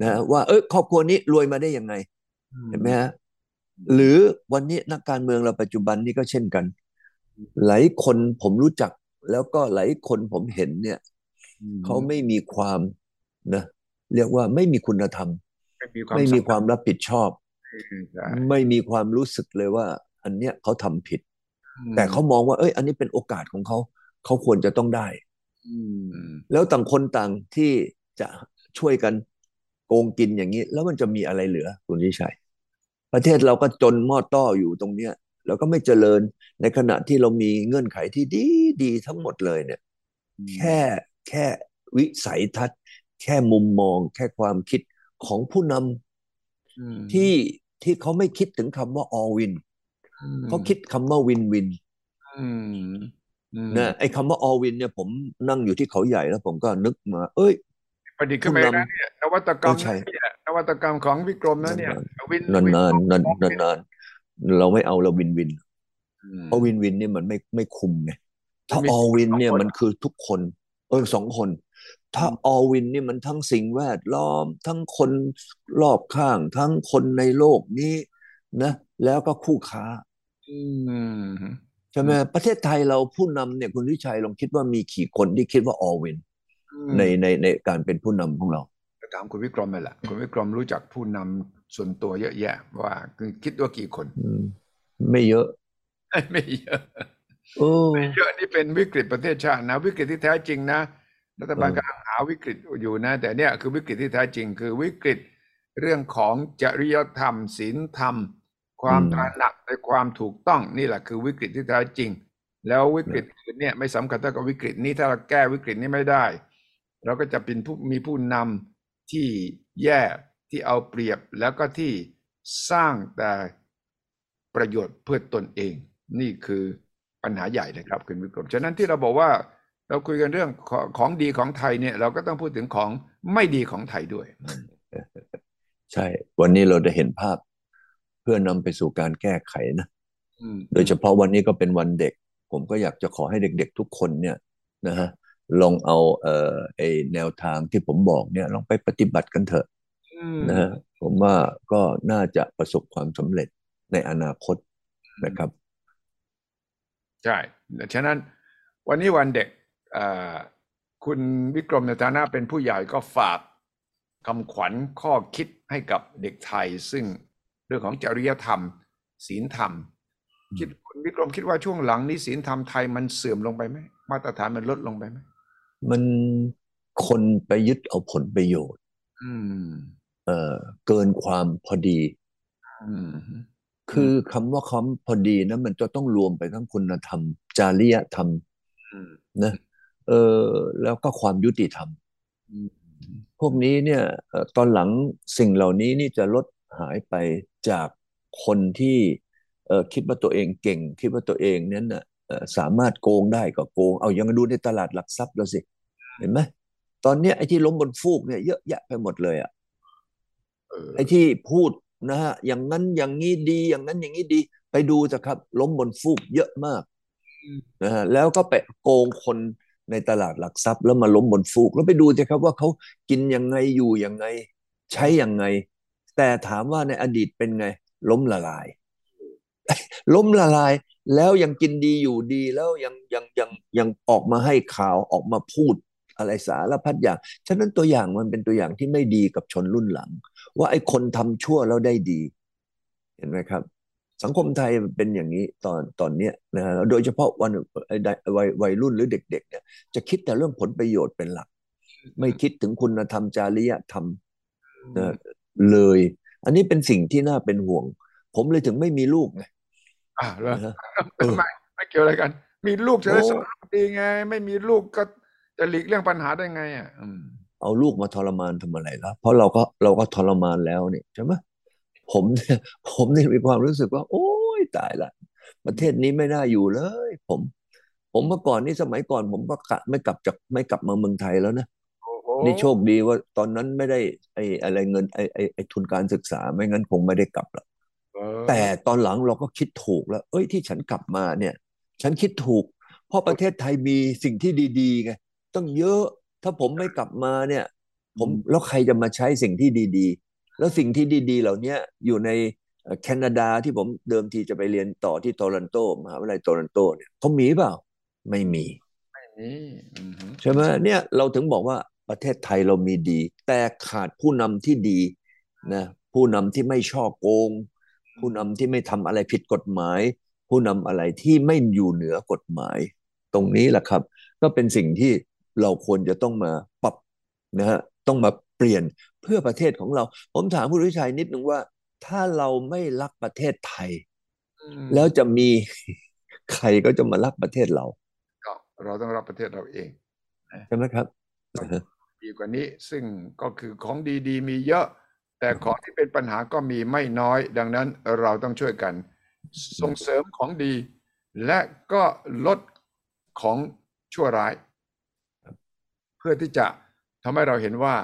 [SPEAKER 2] นะว่า เออครอบครัวนี้รวยมาได้ยังไง เห็นไหมฮะหรือวันนี้นักการเมืองเราปัจจุบันนี้ก็เช่นกัน หลายคนผมรู้จัก แล้วก็หลายคนผมเห็นเนี่ย
[SPEAKER 1] อืม
[SPEAKER 2] เขาไม่มีความนะเรียกว่าไม่มีคุณธรรม
[SPEAKER 1] ไม่มีความ
[SPEAKER 2] ไม่มี
[SPEAKER 1] ส
[SPEAKER 2] ความรับผิดชอบ
[SPEAKER 1] ใช่
[SPEAKER 2] ไม่มีความรู้สึกเลยว่า อันเนี้ยเขาทำผิด
[SPEAKER 1] อืม
[SPEAKER 2] แต่เขามองว่า เอ้ย อันนี้เป็นโอกาสของเขา เขาควรจะต้องได้
[SPEAKER 1] อืม
[SPEAKER 2] แล้วต่างคนต่างที่จะช่วยกันโกงกินอย่างนี้ แล้วมันจะมีอะไรเหลือ คุณวิชัย ประเทศเราก็จนหม้อต้ออยู่ตรงเนี้ย แล้วก็ไม่เจริญในขณะที่เรามีเงื่อนไขที่ดีดีทั้งหมดเลยเนี่ย แค่แค่วิสัยทัศน์ แค่มุมมอง แค่ความคิดของผู้นำ
[SPEAKER 1] อืม
[SPEAKER 2] ที่ที่เขาไม่คิดถึงคำว่า all win
[SPEAKER 1] อืม
[SPEAKER 2] เขาคิดคำว่า win win
[SPEAKER 1] อืมอืม
[SPEAKER 2] นะไอ้คำว่า all win เนี่ยผมนั่งอยู่ที่เขาใหญ่แล้วผมก็นึกมา เอ้ย
[SPEAKER 1] ประดิษฐ์ขึ้นมา
[SPEAKER 2] ผู้นำ
[SPEAKER 1] นะเนี่ยนวัตกรรม
[SPEAKER 2] เออใช่
[SPEAKER 1] นะเนี่ยนวัตกรรมของวิกรมนะเนี่ยวิน
[SPEAKER 2] นาน
[SPEAKER 1] วิ
[SPEAKER 2] นานนาน
[SPEAKER 1] วิ
[SPEAKER 2] นานนาน เราไม่เอาเราวินวิน
[SPEAKER 1] อืม
[SPEAKER 2] เพราะวินวินเนี่ยมันไม่ไม่คุมไงถ้า
[SPEAKER 1] มันมี
[SPEAKER 2] all win เนี่ย
[SPEAKER 1] สองคน
[SPEAKER 2] มันคือทุกคน เออสองคน ถ้า all win เนี่ยมันทั้งสิ่งแวดล้อม ทั้งคนรอบข้าง ทั้งคนในโลกนี้นะแล้วก็คู่ค้า
[SPEAKER 1] อืม
[SPEAKER 2] ใช่ไหมประเทศไทยเราผู้นำเนี่ยคุณวิชัยลองคิดว่ามีกี่คนที่คิดว่า all win ในในในการเป็นผู้นำของเรา
[SPEAKER 1] ถามคุณวิกรมไปแหละคุณวิกรมรู้จักผู้นำ ส่วนตัวเยอะแยะ ว่าคือคิดว่ากี่คน
[SPEAKER 2] อืมไม่เยอะ
[SPEAKER 1] ไม่เยอะ
[SPEAKER 2] โอ้
[SPEAKER 1] เยอะนี่เป็นวิกฤตประเทศชาตินะ วิกฤตที่แท้จริงนะรัฐบาล
[SPEAKER 2] เออ
[SPEAKER 1] กำลังหาวิกฤตอยู่นะ แต่เนี่ยคือวิกฤตที่แท้จริง คือวิกฤตเรื่องของจริยธรรมศีลธรรม ความตระหนักในความถูกต้องนี่แหละคือวิกฤตที่แท้จริง แล้ววิกฤตอื่นเนี่ยไม่สำคัญเท่ากับวิกฤตนี้ถ้าเราแก้วิกฤตนี้ไม่ได้ เราก็จะเป็นผู้มีผู้นำที่แย่ ที่เอาเปรียบแล้วก็ที่สร้างแต่ประโยชน์เพื่อตนเอง นี่คือปัญหาใหญ่นะครับคุณวิกรมฉะนั้นที่เราบอกว่าเราคุยกันเรื่องของของดีของไทยเนี่ยเราก็ต้องพูดถึงของไม่ดีของไทยด้วย
[SPEAKER 2] ใช่ วันนี้เราได้เห็นภาพเพื่อนำไปสู่การแก้ไขนะ
[SPEAKER 1] อืม
[SPEAKER 2] โดยเฉพาะวันนี้ก็เป็นวันเด็ก ผมก็อยากจะขอให้เด็กๆทุกคนเนี่ยนะฮะลองเอาเอ่อไอแนวทางที่ผมบอกเนี่ยลองไปปฏิบัติกันเถอะ
[SPEAKER 1] อืม
[SPEAKER 2] นะฮะผมว่าก็น่าจะประสบความสำเร็จในอนาคตนะครับ
[SPEAKER 1] ใช่ ฉะนั้นวันนี้วันเด็กเอ่อคุณวิกรมในฐานะเป็นผู้ใหญ่ก็ฝากคำขวัญข้อคิดให้กับเด็กไทย ซึ่งเรื่องของจริยธรรม ศีลธรรม คิดคุณวิกรมคิดว่าช่วงหลังนี้ศีลธรรมไทยมันเสื่อมลงไปไหมมาตรฐานมันลดลงไปไหม
[SPEAKER 2] มันคนไปยึดเอาผลประโยชน์
[SPEAKER 1] อืม
[SPEAKER 2] เอ่อเกินความพอดี
[SPEAKER 1] อืม
[SPEAKER 2] คือคำว่าคำพอดีนะมันจะต้องรวมไปทั้งคุณธรรม จริยธรรม
[SPEAKER 1] อืม
[SPEAKER 2] นะเออแล้วก็ความยุติธรรม
[SPEAKER 1] อืม
[SPEAKER 2] พวกนี้เนี่ยเอ่อตอนหลังสิ่งเหล่านี้นี่จะลดหายไปจากคนที่เอ่อคิดว่าตัวเองเก่ง คิดว่าตัวเองนั้นน่ะเอ่อสามารถโกงได้ก็โกง เอายังดูในตลาดหลักทรัพย์เราสิ เห็นไหมตอนเนี้ยไอ้ที่ล้มบนฟูกเนี่ยเยอะแยะไปหมดเลยอะ
[SPEAKER 1] เออ
[SPEAKER 2] ไอ้ที่พูดนะฮะอย่างนั้นอย่างนี้ดีอย่างนั้นอย่างนี้ดี ไปดูสิครับ ล้มบนฟูกเยอะมากนะฮะแล้วก็ไปโกงคนในตลาดหลักทรัพย์แล้วมาล้มบนฟูก แล้วไปดูสิครับว่าเขากินยังไงอยู่ยังไง ใช้ยังไง แต่ถามว่าในอดีตเป็นไง ล้มละลาย ล้มละลายแล้วยังกินดีอยู่ดีแล้วยังยังยังยังออกมาให้ข่าวออกมาพูด อะไรสารพัดอย่าง ฉะนั้นตัวอย่างมันเป็นตัวอย่างที่ไม่ดีกับชนรุ่นหลัง ว่าไอ้คนทำชั่วแล้วได้ดี เห็นไหมครับ สังคมไทยมันเป็นอย่างนี้ตอนตอนเนี้ยนะฮะโดยเฉพาะวันไอ้วัยวัยรุ่นหรือเด็ก ๆ เนี่ย จะคิดแต่เรื่องผลประโยชน์เป็นหลัก ไม่คิดถึงคุณธรรมจริยธรรมนะเลย อันนี้เป็นสิ่งที่น่าเป็นห่วง ผมเลยถึงไม่มีลูกไง
[SPEAKER 1] อ่าแล้ว
[SPEAKER 2] นะฮะเออ
[SPEAKER 1] ไม่ไม่เกี่ยวอะไรกัน มีลูกจะได้
[SPEAKER 2] โอ้
[SPEAKER 1] สอนลูกดีไง ไม่มีลูกก็ จะหลีกเลี่ยงปัญหาได้ไงอะอืม
[SPEAKER 2] เอาลูกมาทรมานทำอะไรล่ะเพราะเราก็เราก็ทรมานแล้วนี่ใช่ไหมผมเนี่ยผมเนี่ยมีความรู้สึกว่า โอ้ยตายละ ประเทศนี้ไม่น่าอยู่เลย ผม ผมเมื่อก่อนนี่สมัยก่อน ผมก็กะไม่กลับจากไม่กลับมาเมืองไทยแล้วนะ
[SPEAKER 1] โอ้โห
[SPEAKER 2] นี่โชคดีว่าตอนนั้นไม่ได้ไอ้อะไรเงินไอ้ไอ้ไอ้ทุนการศึกษาไม่งั้นคงไม่ได้กลับหรอก
[SPEAKER 1] เออ
[SPEAKER 2] แต่ตอนหลังเราก็คิดถูกแล้ว เอ้ยที่ฉันกลับมาเนี่ย ฉันคิดถูก เพราะประเทศไทยมีสิ่งที่ดีๆไง ต้องเยอะ ถ้าผมไม่กลับมาเนี่ย ผมแล้วใครจะมาใช้สิ่งที่ดีๆ แล้วสิ่งที่ดี ๆ เหล่านี้อยู่ในเอ่อแคนาดาที่ผมเดิมทีจะไปเรียนต่อที่โตรอนโตมหาวิทยาลัยโตรอนโตเนี่ยเขามีเปล่า ไม่มี
[SPEAKER 1] นี่อืม
[SPEAKER 2] ใช่ไหมเนี่ยเราถึงบอกว่าประเทศไทยเรามีดี แต่ขาดผู้นำที่ดีนะผู้นำที่ไม่ช่อโกง ผู้นำที่ไม่ทำอะไรผิดกฎหมาย ผู้นำอะไรที่ไม่อยู่เหนือกฎหมาย ตรงนี้แหละครับ ก็เป็นสิ่งที่ เราควรจะต้องมาปรับนะฮะต้องมาเปลี่ยนเพื่อประเทศของเรา ผมถามผู้วิชัยนิดนึงว่า ถ้าเราไม่รักประเทศไทย
[SPEAKER 1] อืม
[SPEAKER 2] แล้วจะมีใครก็จะมารักประเทศเรา
[SPEAKER 1] ก็เราต้องรับประเทศเราเอง
[SPEAKER 2] ใช่ไหมครับ
[SPEAKER 1] ดีกว่านี้ซึ่งก็คือของดีๆ มีเยอะ แต่ของที่เป็นปัญหาก็มีไม่น้อย ดังนั้นเราต้องช่วยกัน ส่งเสริมของดี และก็ลดของชั่วร้ายเพื่อที่จะทำให้เราเห็นว่า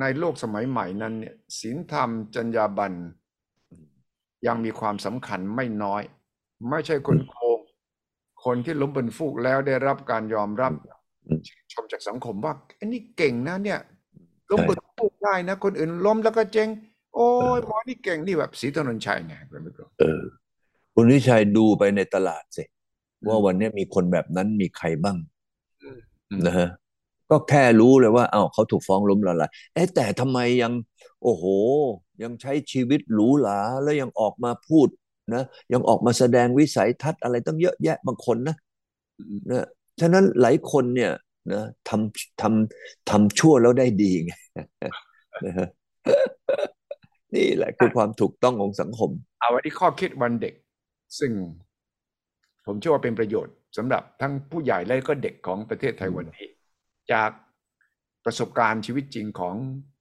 [SPEAKER 1] ในโลกสมัยใหม่นั้นเนี่ยศีลธรรมจรรยาบรรณยังมีความสำคัญไม่น้อย ไม่ใช่คนโกงคนที่ล้มบนฟูกแล้วได้รับการยอมรับชมจากสังคมว่าอันนี้เก่งนะเนี่ยล้มบนฟูกได้นะ คนอื่นล้มแล้วก็เจ๊งโอ้ยหมอนี่เก่งนี่แบบศรีถนนชัยไงคุณผู้ชม
[SPEAKER 2] เออคุณวิชัยดูไปในตลาดสิว่าวันนี้มีคนแบบนั้นมีใครบ้าง นะฮะก็แค่รู้เลยว่าอ้าวเขาถูกฟ้องล้มละลายเอ๊ะแต่ทำไมยัง โอ้โห ยังใช้ชีวิตหรูหราแล้วยังออกมาพูดนะยังออกมาแสดงวิสัยทัศน์อะไรตั้งเยอะแยะบางคนนะนะฉะนั้นหลายคนเนี่ยนะทำทำทำชั่วแล้วได้ดีไงนะฮะนี่แหละคือความถูกต้องของสังคม
[SPEAKER 1] เอาวันนี้ข้อคิดวันเด็ก ซึ่ง ผมเชื่อว่าเป็นประโยชน์ สำหรับทั้งผู้ใหญ่และก็เด็กของประเทศไทยวันนี้ จากประสบการณ์ชีวิตจริงของ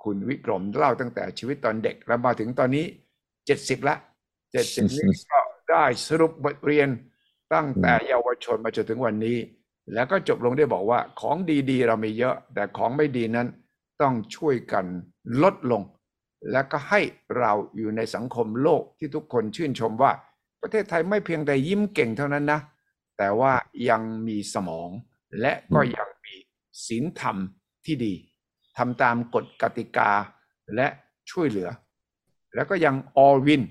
[SPEAKER 1] คุณวิกรมเล่าตั้งแต่ชีวิตตอนเด็กแล้วมาถึงตอนนี้เจ็ดสิบละเจ็ดสิบนี้ก็ได้สรุปบทเรียนตั้งแต่เยาวชนมาจนถึงวันนี้ แล้วก็จบลงได้บอกว่าของดีๆ เรามีเยอะ แต่ของไม่ดีนั้นต้องช่วยกันลดลง และก็ให้เราอยู่ในสังคมโลกที่ทุกคนชื่นชมว่า ประเทศไทยไม่เพียงแต่ยิ้มเก่งเท่านั้นนะ แต่ว่ายังมีสมองและก็ยังมีศีลธรรมที่ดีทำตามกฎกติกาและช่วยเหลือ แล้วก็ยัง all win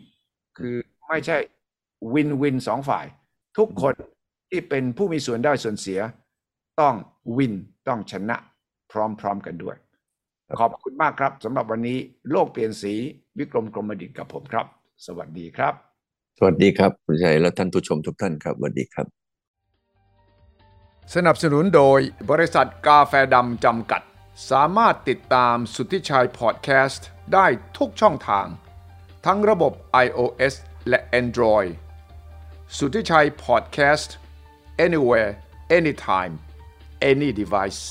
[SPEAKER 1] คือไม่ใช่ win win สองฝ่าย ทุกคนที่เป็นผู้มีส่วนได้ส่วนเสีย ต้อง win ต้องชนะ พร้อมๆกันด้วย ขอบคุณมากครับสำหรับวันนี้โลกเปลี่ยนสีวิกรมกรมดิตกับผมครับ สวัสดีครับ
[SPEAKER 2] สวัสดีครับ คุณชัยและท่านผู้ชมทุกท่านครับสวัสดีครับ
[SPEAKER 1] สนับสนุนโดยบริษัทกาแฟดำจำกัด สามารถติดตามสุทธิชัยพอดแคสต์ได้ทุกช่องทาง ทั้งระบบ iOS และ Android สุทธิชัยพอดแคสต์ anywhere anytime any device